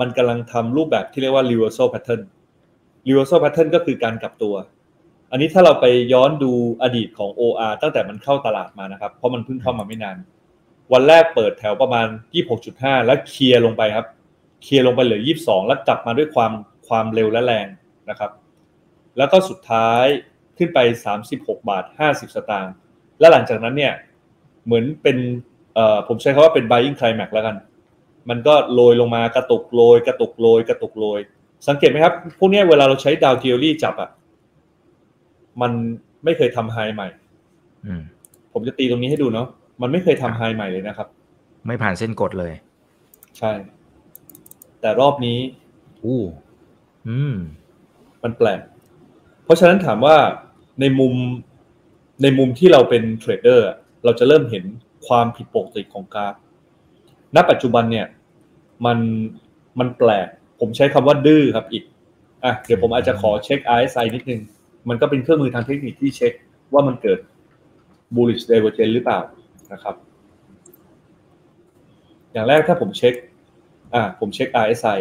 Speaker 2: มันกำลังทำรูปแบบที่เรียกว่า reversal pattern reversal pattern ก็คือการกลับตัว อันนี้ถ้าเราไปย้อนดูอดีตของ OR ตั้งแต่มันเข้าตลาดมานะครับ เพราะมันเพิ่งเข้ามาไม่นาน วันแรกเปิดแถวประมาณ 26.5 แล้วเคลียร์ลงไปครับ เคลียร์ลงไปเหลือ 22 แล้วกลับมาด้วยความความเร็วและแรงนะครับ แล้วก็สุดท้ายขึ้นไป 36 บาท 50 สตางค์ และหลังจากนั้นเนี่ย เหมือนเป็น ผมใช้คำว่าเป็น buying climax แล้วกัน มันก็โรยลงมากระตุกโรยกระตุกโรยกระตุกโรย สังเกตไหมครับ พวกเนี้ยเวลาเราใช้ดาวเทอรี่จับอะ มันไม่เคยทำไฮใหม่
Speaker 1: อืม
Speaker 2: ผมจะตีตรงนี้ให้ดูเนาะ มันไม่เคยทำไฮใหม่เลยนะครับ
Speaker 1: ไม่ผ่านเส้นกดเลย
Speaker 2: ใช่ แต่รอบนี้
Speaker 1: อู้ อืม
Speaker 2: มันแปลก เพราะฉะนั้นถามว่าในมุมในมุมที่เราเป็นเทรดเดอร์เราจะเริ่มเห็น ความผิดปกติของกราฟณปัจจุบันเนี่ยมันมันแปลก ผมใช้คำว่าดื้อครับอีกอะเดี๋ยวผมอาจจะขอเช็ค RSI นิดนึง มันก็เป็นเครื่องมือทางเทคนิคที่เช็คว่ามันเกิด bullish divergence หรือเปล่านะครับ อย่างแรกถ้าผมเช็คอะผมเช็ค RSI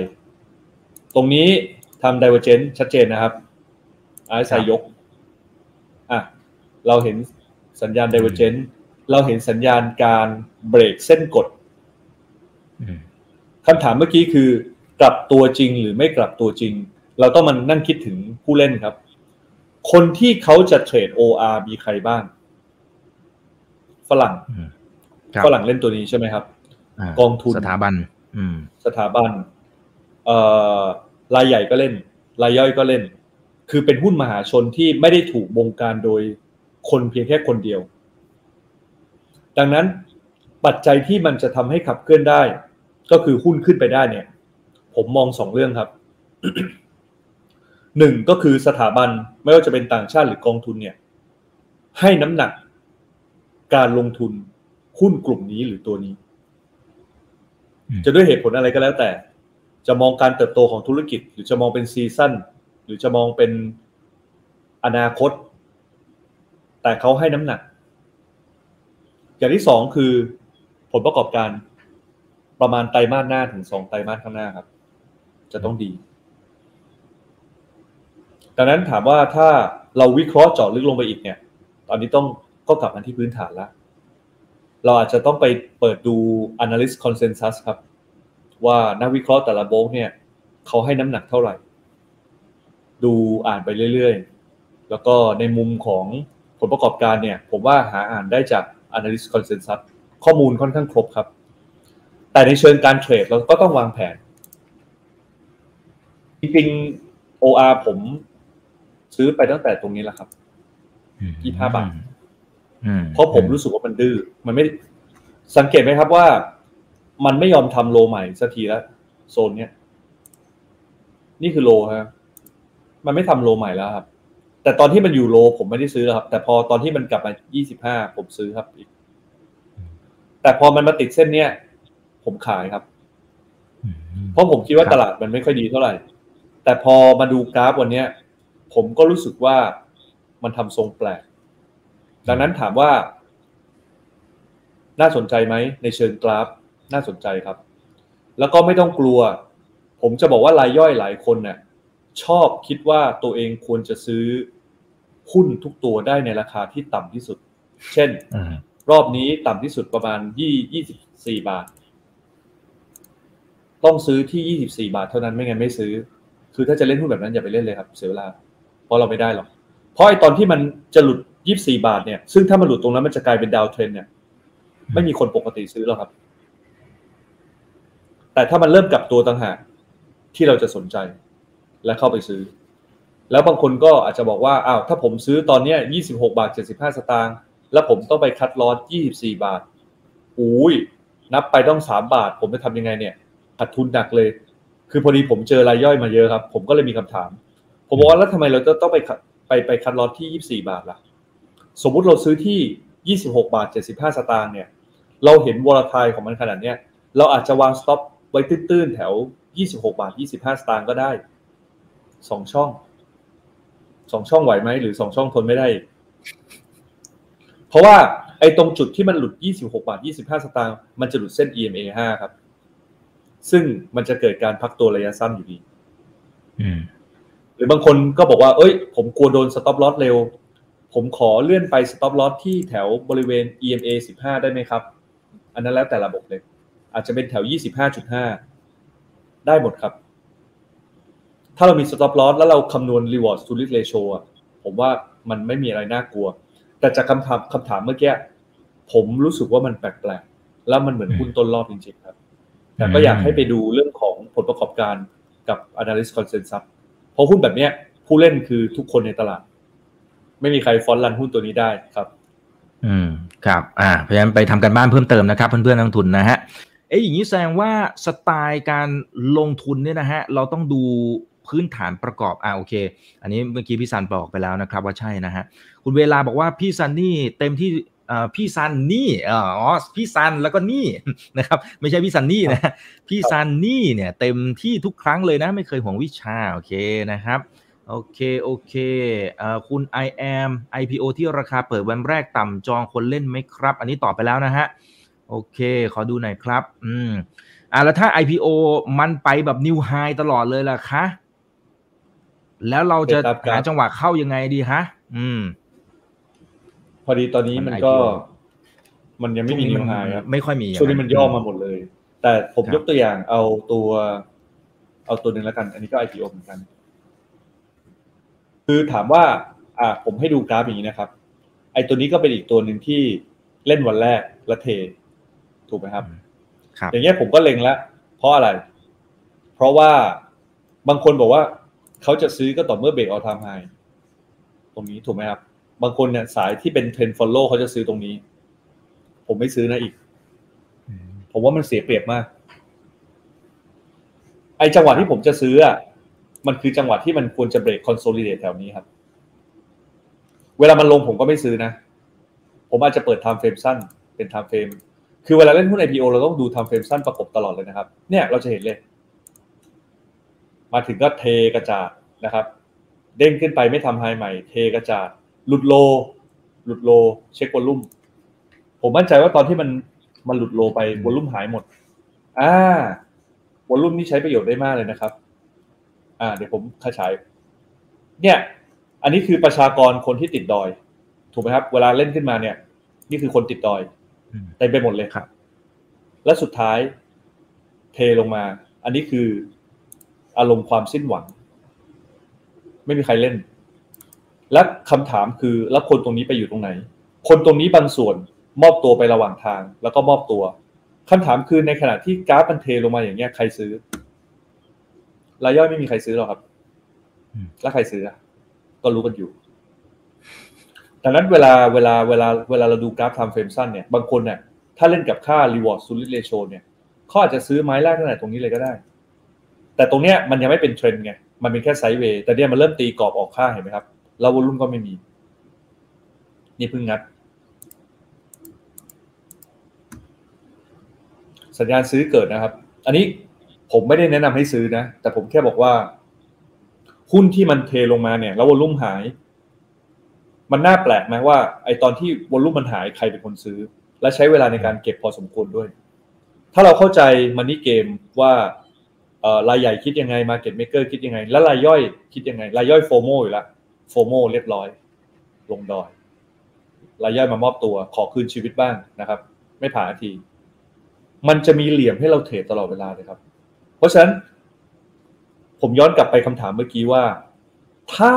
Speaker 2: ตรงนี้ทำ divergence ชัดเจนนะครับ RSI ยกอะเราเห็นสัญญาณ divergence เราเห็นสัญญาณการเบรกเส้นกดคำถามเมื่อกี้คือกลับตัวจริงหรือไม่กลับตัวจริง เราต้องมานั่งคิดถึงผู้เล่นครับ คนที่เขาจะเทรด OR มีใครบ้าง ฝรั่งฝรั่งเล่นตัวนี้ใช่ไหมครับกองทุน
Speaker 1: สถาบัน
Speaker 2: สถาบันเอ่อรายใหญ่ก็เล่น รายย่อยก็เล่น คือเป็นหุ้นมหาชนที่ไม่ได้ถูกบงการโดยคนเพียงแค่คนเดียว ดังนั้นปัจจัยที่มันจะทำให้ขับเคลื่อนได้ ก็คือหุ้นขึ้นไปได้เนี่ย ผมมองสองเรื่องครับหนึ่งก็คือสถาบันไม่ว่าจะเป็นต่างชาติหรือกองทุนเนี่ย ให้น้ำหนักการลงทุนหุ้นกลุ่มนี้หรือตัวนี้ จะด้วยเหตุผลอะไรก็แล้วแต่ จะมองการเติบโตของธุรกิจ หรือจะมองเป็นซีซั่นหรือจะมองเป็นอนาคต แต่เขาให้น้ำหนัก อย่างที่สองคือผลประกอบการประมาณไตรมาสหน้าถึงสองไตรมาสข้างหน้าครับ จะต้องดีดังนั้นถามว่าถ้าเราวิเคราะห์เจาะลึกลงไปอีกเนี่ย ตอนนี้ต้องก็กลับมาที่พื้นฐานแล้วเราอาจจะต้องไปเปิดดู analyst consensus ครับ ว่านักวิเคราะห์แต่ละโบกเนี่ยเขาให้น้ำหนักเท่าไหร่ ดูอ่านไปเรื่อยๆ แล้วก็ในมุมของผลประกอบการเนี่ย ผมว่าหาอ่านได้จาก analyst consensus ข้อมูลค่อนข้างครบครับ แต่ในเชิงการเทรดเราก็ต้องวางแผน จริงๆ OR ผมซื้อไปตั้งแต่ตรงนี้แหละครับยี่ห้าบาทเพราะผมรู้สึกว่ามันดื้อ มันไม่ สังเกตไหมครับว่า มันไม่ยอมทำโลใหม่สักทีแล้วโซนเนี้ย นี่คือโลครับมันไม่ทำโลใหม่แล้วครับ แต่ตอนที่มันอยู่โล ผมไม่ได้ซื้อแล้วครับ แต่พอตอนที่มันกลับมายี่สิบห้าผมซื้อครับอีก แต่พอมันมาติดเส้นเนี้ยผมขายครับ เพราะผมคิดว่าตลาดมันไม่ค่อยดีเท่าไหร่ แต่พอมาดูกราฟวันเนี้ย ผมก็รู้สึกว่ามันทำทรงแปลก ดังนั้นถามว่า น่าสนใจไหมในเชิงกราฟ น่าสนใจครับ แล้วก็ไม่ต้องกลัว ผมจะบอกว่ารายย่อยหลายคนเนี่ย ชอบคิดว่าตัวเองควรจะซื้อหุ้นทุกตัวได้ในราคาที่ต่ำที่สุด เช่นรอบนี้ต่ำที่สุดประมาณยี่ยี่สิบสี่บาท ต้องซื้อที่ยี่สิบสี่บาทเท่านั้นไม่งั้นไม่ซื้อ คือถ้าจะเล่นหุ้นแบบนั้นอย่าไปเล่นเลยครับ เสียเวลา เพราะเราไม่ได้หรอก เพราะไอ้ตอนที่มันจะหลุดยี่บสี่บาทเนี่ย ซึ่งถ้ามันหลุดตรงนั้นมันจะกลายเป็นดาวเทรนเนี่ย ไม่มีคนปกติซื้อหรอกครับ แต่ถ้ามันเริ่มกลับตัวต่างหากที่เราจะสนใจ และเข้าไปซื้อ แล้วบางคนก็อาจจะบอกว่าอ้าวถ้าผมซื้อตอนเนี้ยี่สิบหกบาทเจ็ดสิบห้าสตางค์แล้วผมต้องไปคัดลอสยี่สิบสี่บาทอุ้ยนับไปต้องสามบาท ผมจะทำยังไงเนี่ยขาดทุนหนักเลย คือพอดีผมเจอรายย่อยมาเยอะครับ ผมก็เลยมีคำถาม ผมบอกว่าแล้วทำไมเราจะต้องไปไปไป cut loss ที่ยี่สี่บาทล่ะ สมมุติเราซื้อที่ยี่สิบหกบาทเจ็ดสิบห้าสตางค์เนี่ย เราเห็น volatile ของมันขนาดเนี้ยเราอาจจะวาง stop ไว้ตื้นๆแถวยี่สิบหกบาทยี่สิบห้าสตางค์ก็ได้ สองช่องสองช่องไหวไหมหรือสองช่องทนไม่ได้ เพราะว่าไอ้ตรงจุดที่มันหลุดยี่สิบหกบาทยี่สิบห้าสตางค์มันจะหลุดเส้น EMA ห้าครับ ซึ่งมันจะเกิดการพักตัวระยะสั้นอยู่ดีหรือบางคนก็บอกว่า เอ้ย ผมกลัวโดนสต็อปลอสเร็ว ผมขอเลื่อนไปสต็อปลอสที่แถวบริเวณ EMA สิบห้าได้ไหมครับ อันนั้นแล้วแต่ระบบเลย อาจจะเป็นแถวยี่สิบห้าจุดห้าได้หมดครับ ถ้าเรามี stop loss แล้วเราคำนวณ reward to risk ratio ผมว่ามันไม่มีอะไรน่ากลัว แต่จากคำถามคำถามเมื่อกี้ผมรู้สึกว่ามันแปลกๆ แล้วมันเหมือนหุ้นต้นรอบจริงๆครับ แต่ก็อยากให้ไปดูเรื่องของผลประกอบการกับ analyst consensus เพราะหุ้นแบบเนี้ยผู้เล่นคือทุกคนในตลาด ไม่มีใครฟอนต์รันหุ้นตัวนี้ได้ครับ
Speaker 1: อืมครับอ่าพยายามไปทำกันบ้านเพิ่มเติมนะครับ เพื่อนๆนักทุนนะฮะเอ้ยอย่างนี้แสดงว่าสไตล์การลงทุนเนี่ยนะฮะเราต้องดู พื้นฐานประกอบอ่าโอเค อันนี้เมื่อกี้พี่ซันบอกไปแล้วนะครับว่าใช่นะฮะคุณเวลาบอกว่าพี่ซันนี่เต็มที่พี่ซันนี่อ๋อพี่ซันแล้วก็นี่นะครับ ไม่ใช่พี่ซันนี่นะพี่ซันนี่เนี่ยเต็มที่ทุกครั้งเลยนะ ไม่เคยห่วงวิชาโอเคนะครับโอเคโอเคเอ่อคุณ I am IPO ที่ราคาเปิดวันแรกต่ำจองคนเล่นไหมครับ อันนี้ตอบไปแล้วนะฮะโอเค ขอดูหน่อยครับ อืมอ่าแล้วถ้า IPO มันไปแบบนิวไฮตลอดเลยล่ะคะ แล้วเราจะหาจังหวะเข้ายังไงดีฮะ อืม
Speaker 2: พอดีตอนนี้มันก็ มันยังไม่มีนิวไฮครับ
Speaker 1: ไม่ค่อยมี
Speaker 2: ช่วงนี้มันย่อมาหมดเลย แต่ผมยกตัวอย่างเอาตัว เอาตัวหนึ่งแล้วกัน อันนี้ก็ IPO เหมือนกัน คือถามว่า อ่า ผมให้ดูกราฟอย่างนี้นะครับ ไอ้ตัวนี้ก็เป็นอีกตัวหนึ่งที่เล่นวันแรกและเท ถูกไหมครับ อย่างเงี้ยผมก็เล็งแล้วเพราะอะไร เพราะว่าบางคนบอกว่า เขาจะซื้อก็ต่อเมื่อ break all time high ตรงนี้ถูกไหมครับ บางคนเนี่ยสายที่เป็น trend follow เขาจะซื้อตรงนี้ ผมไม่ซื้อนะอิก ผมว่ามันเสียเปรียบมาก ไอจังหวะที่ผมจะซื้ออะมันคือจังหวะที่มันควรจะ break consolidate แถวนี้ครับ เวลามันลงผมก็ไม่ซื้อนะ ผมอาจจะเปิด timeframe สั้น เป็น timeframe คือเวลาเล่นหุ้น IPO เราต้องดู timeframe สั้นประกบตลอดเลยนะครับ เนี่ยเราจะเห็นเลย มาถึงก็เทกระจาดนะครับ เด้งขึ้นไปไม่ทำ high ใหม่ เทกระจาดหลุด low หลุด low เช็ค volume ผมมั่นใจว่าตอนที่มันมันหลุด low ไป volume หายหมด อ่า volume นี่ใช้ประโยชน์ได้มากเลยนะครับ อ่า เดี๋ยวผมขยาย เนี่ย อันนี้คือประชากรคนที่ติดดอย ถูกไหมครับ เวลาเล่นขึ้นมาเนี่ย นี่คือคนติดดอยเต็มไปหมดเลย
Speaker 1: ครับ
Speaker 2: และสุดท้าย เทลงมา อันนี้คือ อารมณ์ความสิ้นหวัง ไม่มีใครเล่น และคำถามคือแล้วคนตรงนี้ไปอยู่ตรงไหน คนตรงนี้บางส่วนมอบตัวไประหว่างทาง แล้วก็มอบตัวคำถามคือในขณะที่กราฟมันเทลงมาอย่างเงี้ยใครซื้อรายย่อยไม่มีใครซื้อหรอกครับแล้วใครซื้อก็รู้กันอยู่ดังนั้นเวลาเวลาเวลาเวลาเราดูกราฟทำเฟรมสั้นเนี่ยบางคนเนี่ยถ้าเล่นกับค่า reward s u l i t ratio เนี่ยเขาอาจจะซื้อไม้แรกตั้งแต่ตรงนี้เลยก็ได้ แต่ตรงเนี้ยมันยังไม่เป็นเทรนด์ไง มันเป็นแค่ไซด์เวย์แต่เนี่ยมันเริ่มตีกรอบออกค่าเห็นไหมครับ แล้ววอลุ่มก็ไม่มี นี่เพิ่งงัด สัญญาณซื้อเกิดนะครับ อันนี้ผมไม่ได้แนะนำให้ซื้อนะ แต่ผมแค่บอกว่า หุ้นที่มันเทลงมาเนี่ย แล้ว volume หาย มันน่าแปลกไหมว่า ไอตอนที่ volume มันหายใครเป็นคนซื้อ และใช้เวลาในการเก็บพอสมควรด้วย ถ้าเราเข้าใจ money game ว่า รายใหญ่คิดยังไง market maker คิดยังไง และรายย่อยคิดยังไง รายย่อย FOMO อยู่แล้ว FOMO เรียบร้อย ลงดอย รายย่อยมามอบตัว ขอคืนชีวิตบ้างนะครับ ไม่ผ่านที มันจะมีเหลี่ยมให้เราเทรดตลอดเวลาเลยครับ เพราะฉะนั้น ผมย้อนกลับไปคำถามเมื่อกี้ว่า ถ้า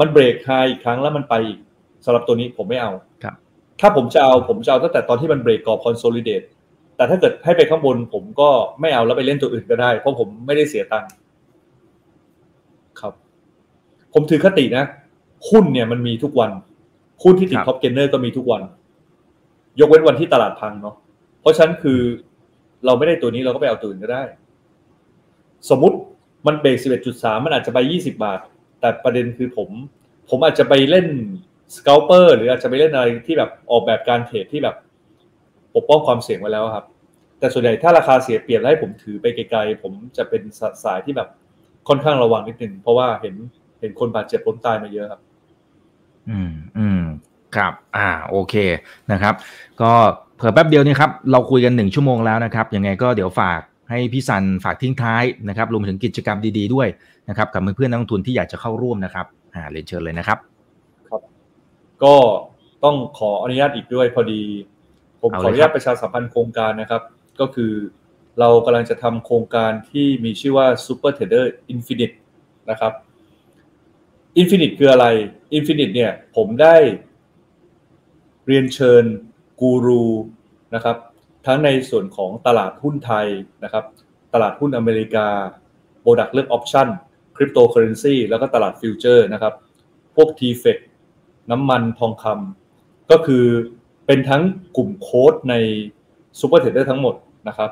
Speaker 2: มันเบรกไฮอีกครั้งแล้วมันไปอีกสำหรับตัวนี้ผมไม่เอา
Speaker 1: ครับ
Speaker 2: ถ้าผมจะเอาผมจะเอาตั้งแต่ตอนที่มันเบรกกรอบคอนโซลิเดต แต่ถ้าเกิดให้ไปข้างบน ผมก็ไม่เอาแล้วไปเล่นตัวอื่นก็ได้ เพราะผมไม่ได้เสียตังค์ครับ ผมถือคตินะหุ้นเนี่ยมันมีทุกวันหุ้นที่ติด top gainer ก็มีทุกวัน ยกเว้นวันที่ตลาดพังเนาะเพราะฉะนั้นคือเราไม่ได้ตัวนี้เราก็ไปเอาตัวอื่นก็ได้ สมมติมันเบรก11.3มันอาจจะไป20บาท แต่ประเด็นคือผม ผมอาจจะไปเล่น scalper หรืออาจจะไปเล่นอะไรที่แบบออกแบบการเทรดที่แบบ ปกป้องความเสี่ยงไว้แล้วครับ แต่ส่วนใหญ่ถ้าราคาเสียเปรียบแล้วให้ผมถือไปไกลๆ ผมจะเป็นสายที่แบบค่อนข้างระวังนิดนึงเพราะว่าเห็นเห็นคนบาดเจ็บล้มตายมาเยอะครับ
Speaker 1: อืมอืมครับ อ่า โอเค นะครับ ก็เผื่อแป๊บเดียวนี่ครับ เราคุยกันหนึ่งชั่วโมงแล้วนะครับ ยังไงก็เดี๋ยวฝากให้พี่สันฝากทิ้งท้ายนะครับ รวมถึงกิจกรรมดีๆด้วยนะครับ กับเพื่อนๆนักลงทุนที่อยากจะเข้าร่วมนะครับ อ่า เรียนเชิญเลยนะครับ
Speaker 2: ครับ ก็ต้องขออนุญาตอีกด้วยพอดี ผมขออนุญาตประชาสัมพันธ์โครงการนะครับ ก็คือเรากำลังจะทำโครงการที่มีชื่อว่า Super Trader Infinite นะครับ Infinite คืออะไร Infinite เนี่ยผมได้เรียนเชิญกูรูนะครับ ทั้งในส่วนของตลาดหุ้นไทยนะครับ ตลาดหุ้นอเมริกา product เลือก option cryptocurrency แล้วก็ตลาด future นะครับ พวก t f e c น้ำมันทองคำก็คือ เป็นทั้งกลุ่มโค้ดใน Super Trader ทั้งหมดนะครับ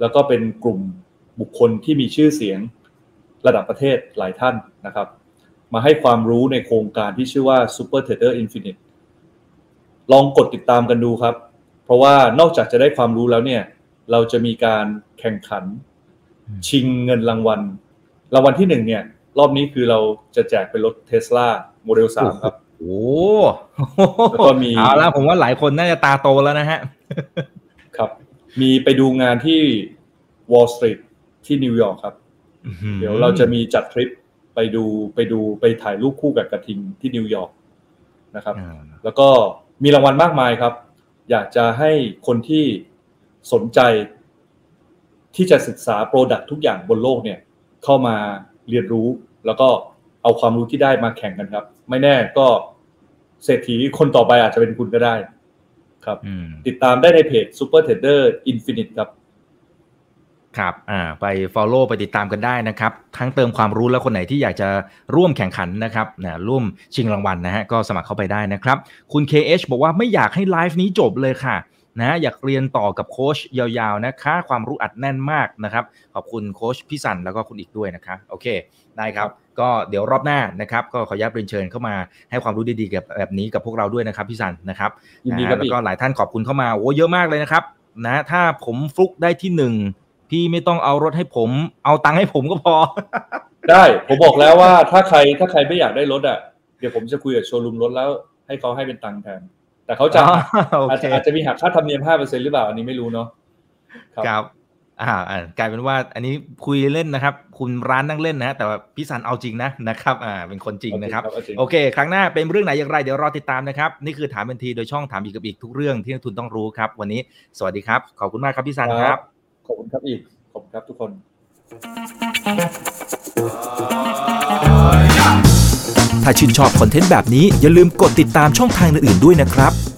Speaker 2: แล้วก็เป็นกลุ่มบุคคลที่มีชื่อเสียงระดับประเทศหลายท่านนะครับ มาให้ความรู้ในโครงการที่ชื่อว่า Super Trader Infinite ลองกดติดตามกันดูครับ เพราะว่านอกจากจะได้ความรู้แล้วเนี่ย เราจะมีการแข่งขัน ชิงเงินรางวัล รางวัลที่หนึ่งเนี่ย รอบนี้คือเราจะแจกเป็นรถ Tesla Model สามครับ
Speaker 1: โอ้
Speaker 2: แล้วก็มี
Speaker 1: เอาละผมว่าหลายคนน่าจะตาโตแล้วนะฮะ
Speaker 2: ครับ มีไปดูงานที่ Wall Street ที่นิวยอร์กครับ เดี๋ยวเราจะมีจัดทริปไปดูไปดูไปถ่ายรูปคู่กับกระทิงที่นิวยอร์กนะครับ
Speaker 1: อ่า
Speaker 2: แล้วก็มีรางวัลมากมายครับ อยากจะให้คนที่สนใจที่จะศึกษาโปรดักทุกอย่างบนโลกเนี่ย เข้ามาเรียนรู้แล้วก็เอาความรู้ที่ได้มาแข่งกันครับ ไม่แน่ก็เศรษฐีคนต่อไปอาจจะเป็นคุณก็ได้ ครับ
Speaker 1: อืม
Speaker 2: ติดตามได้ในเพจ Super Trader Infinite ครับ
Speaker 1: ครับ อ่า ไป follow ไปติดตามกันได้นะครับ ทั้งเติมความรู้แล้วคนไหนที่อยากจะร่วมแข่งขันนะครับนะร่วมชิงรางวัลนะฮะ ก็สมัครเข้าไปได้นะครับ คุณ KH บอกว่าไม่อยากให้ไลฟ์นี้จบเลยค่ะ นะ อยากเรียนต่อกับโค้ชยาวๆนะคะ ความรู้อัดแน่นมากนะครับ ขอบคุณโค้ชพี่สันแล้วก็คุณอีกด้วยนะคะ โอเค ได้ครับ ก็เดี๋ยวรอบหน้านะครับ ก็ขออนุญาตเรียนเชิญเข้ามาให้ความรู้ดีๆกับแบบนี้กับพวกเราด้วยนะครับพี่สันนะครับ
Speaker 2: ยินดีครับ
Speaker 1: นะฮะแล้ว
Speaker 2: พี่
Speaker 1: ก็หลายท่านขอบคุณเข้ามาโอ้เยอะมากเลยนะครับนะถ้าผมฟลุกได้ที่หนึ่งพี่ไม่ต้องเอารถให้ผม เอาตังค์ให้ผมก็พอ
Speaker 2: ได้ผมบอกแล้วว่าถ้าใครถ้าใครไม่อยากได้รถอะเดี๋ยวผมจะคุยกับโชว์รูมรถแล้วให้เขาให้เป็นตังค์แทนแต่เขาจะ
Speaker 1: อ๋อโอ
Speaker 2: อาจ
Speaker 1: เค
Speaker 2: จะอาจจะมีหักค่าธรรมเนียมห้าเปอร์เซ็นหรือเปล่าอันนี้ไม่รู้เนาะครับ
Speaker 1: ครับ อ่าอ่า กลายเป็นว่า อันนี้คุยเล่นนะครับ คุณร้านนั่งเล่นนะแต่ว่าพี่สันเอาจริงนะนะครับ อ่า เป็นคนจริงนะครับ
Speaker 2: เอาจริง
Speaker 1: โอเค ครั้งหน้าเป็นเรื่องไหนอย่างไร เดี๋ยวรอติดตามนะครับ นี่คือถามเป็นทีโดยช่องถามอีกกับอีกทุกเรื่องที่นักทุนต้องรู้ครับ วันนี้ สวัสดีครับ ขอบคุณมากครับพี่สันครับ
Speaker 2: ขอบคุณครับอีก ขอบคุณครับทุกคน
Speaker 3: ถ้าชื่นชอบคอนเทนต์แบบนี้อย่าลืมกดติดตามช่องทางอื่นๆด้วยนะครับไม่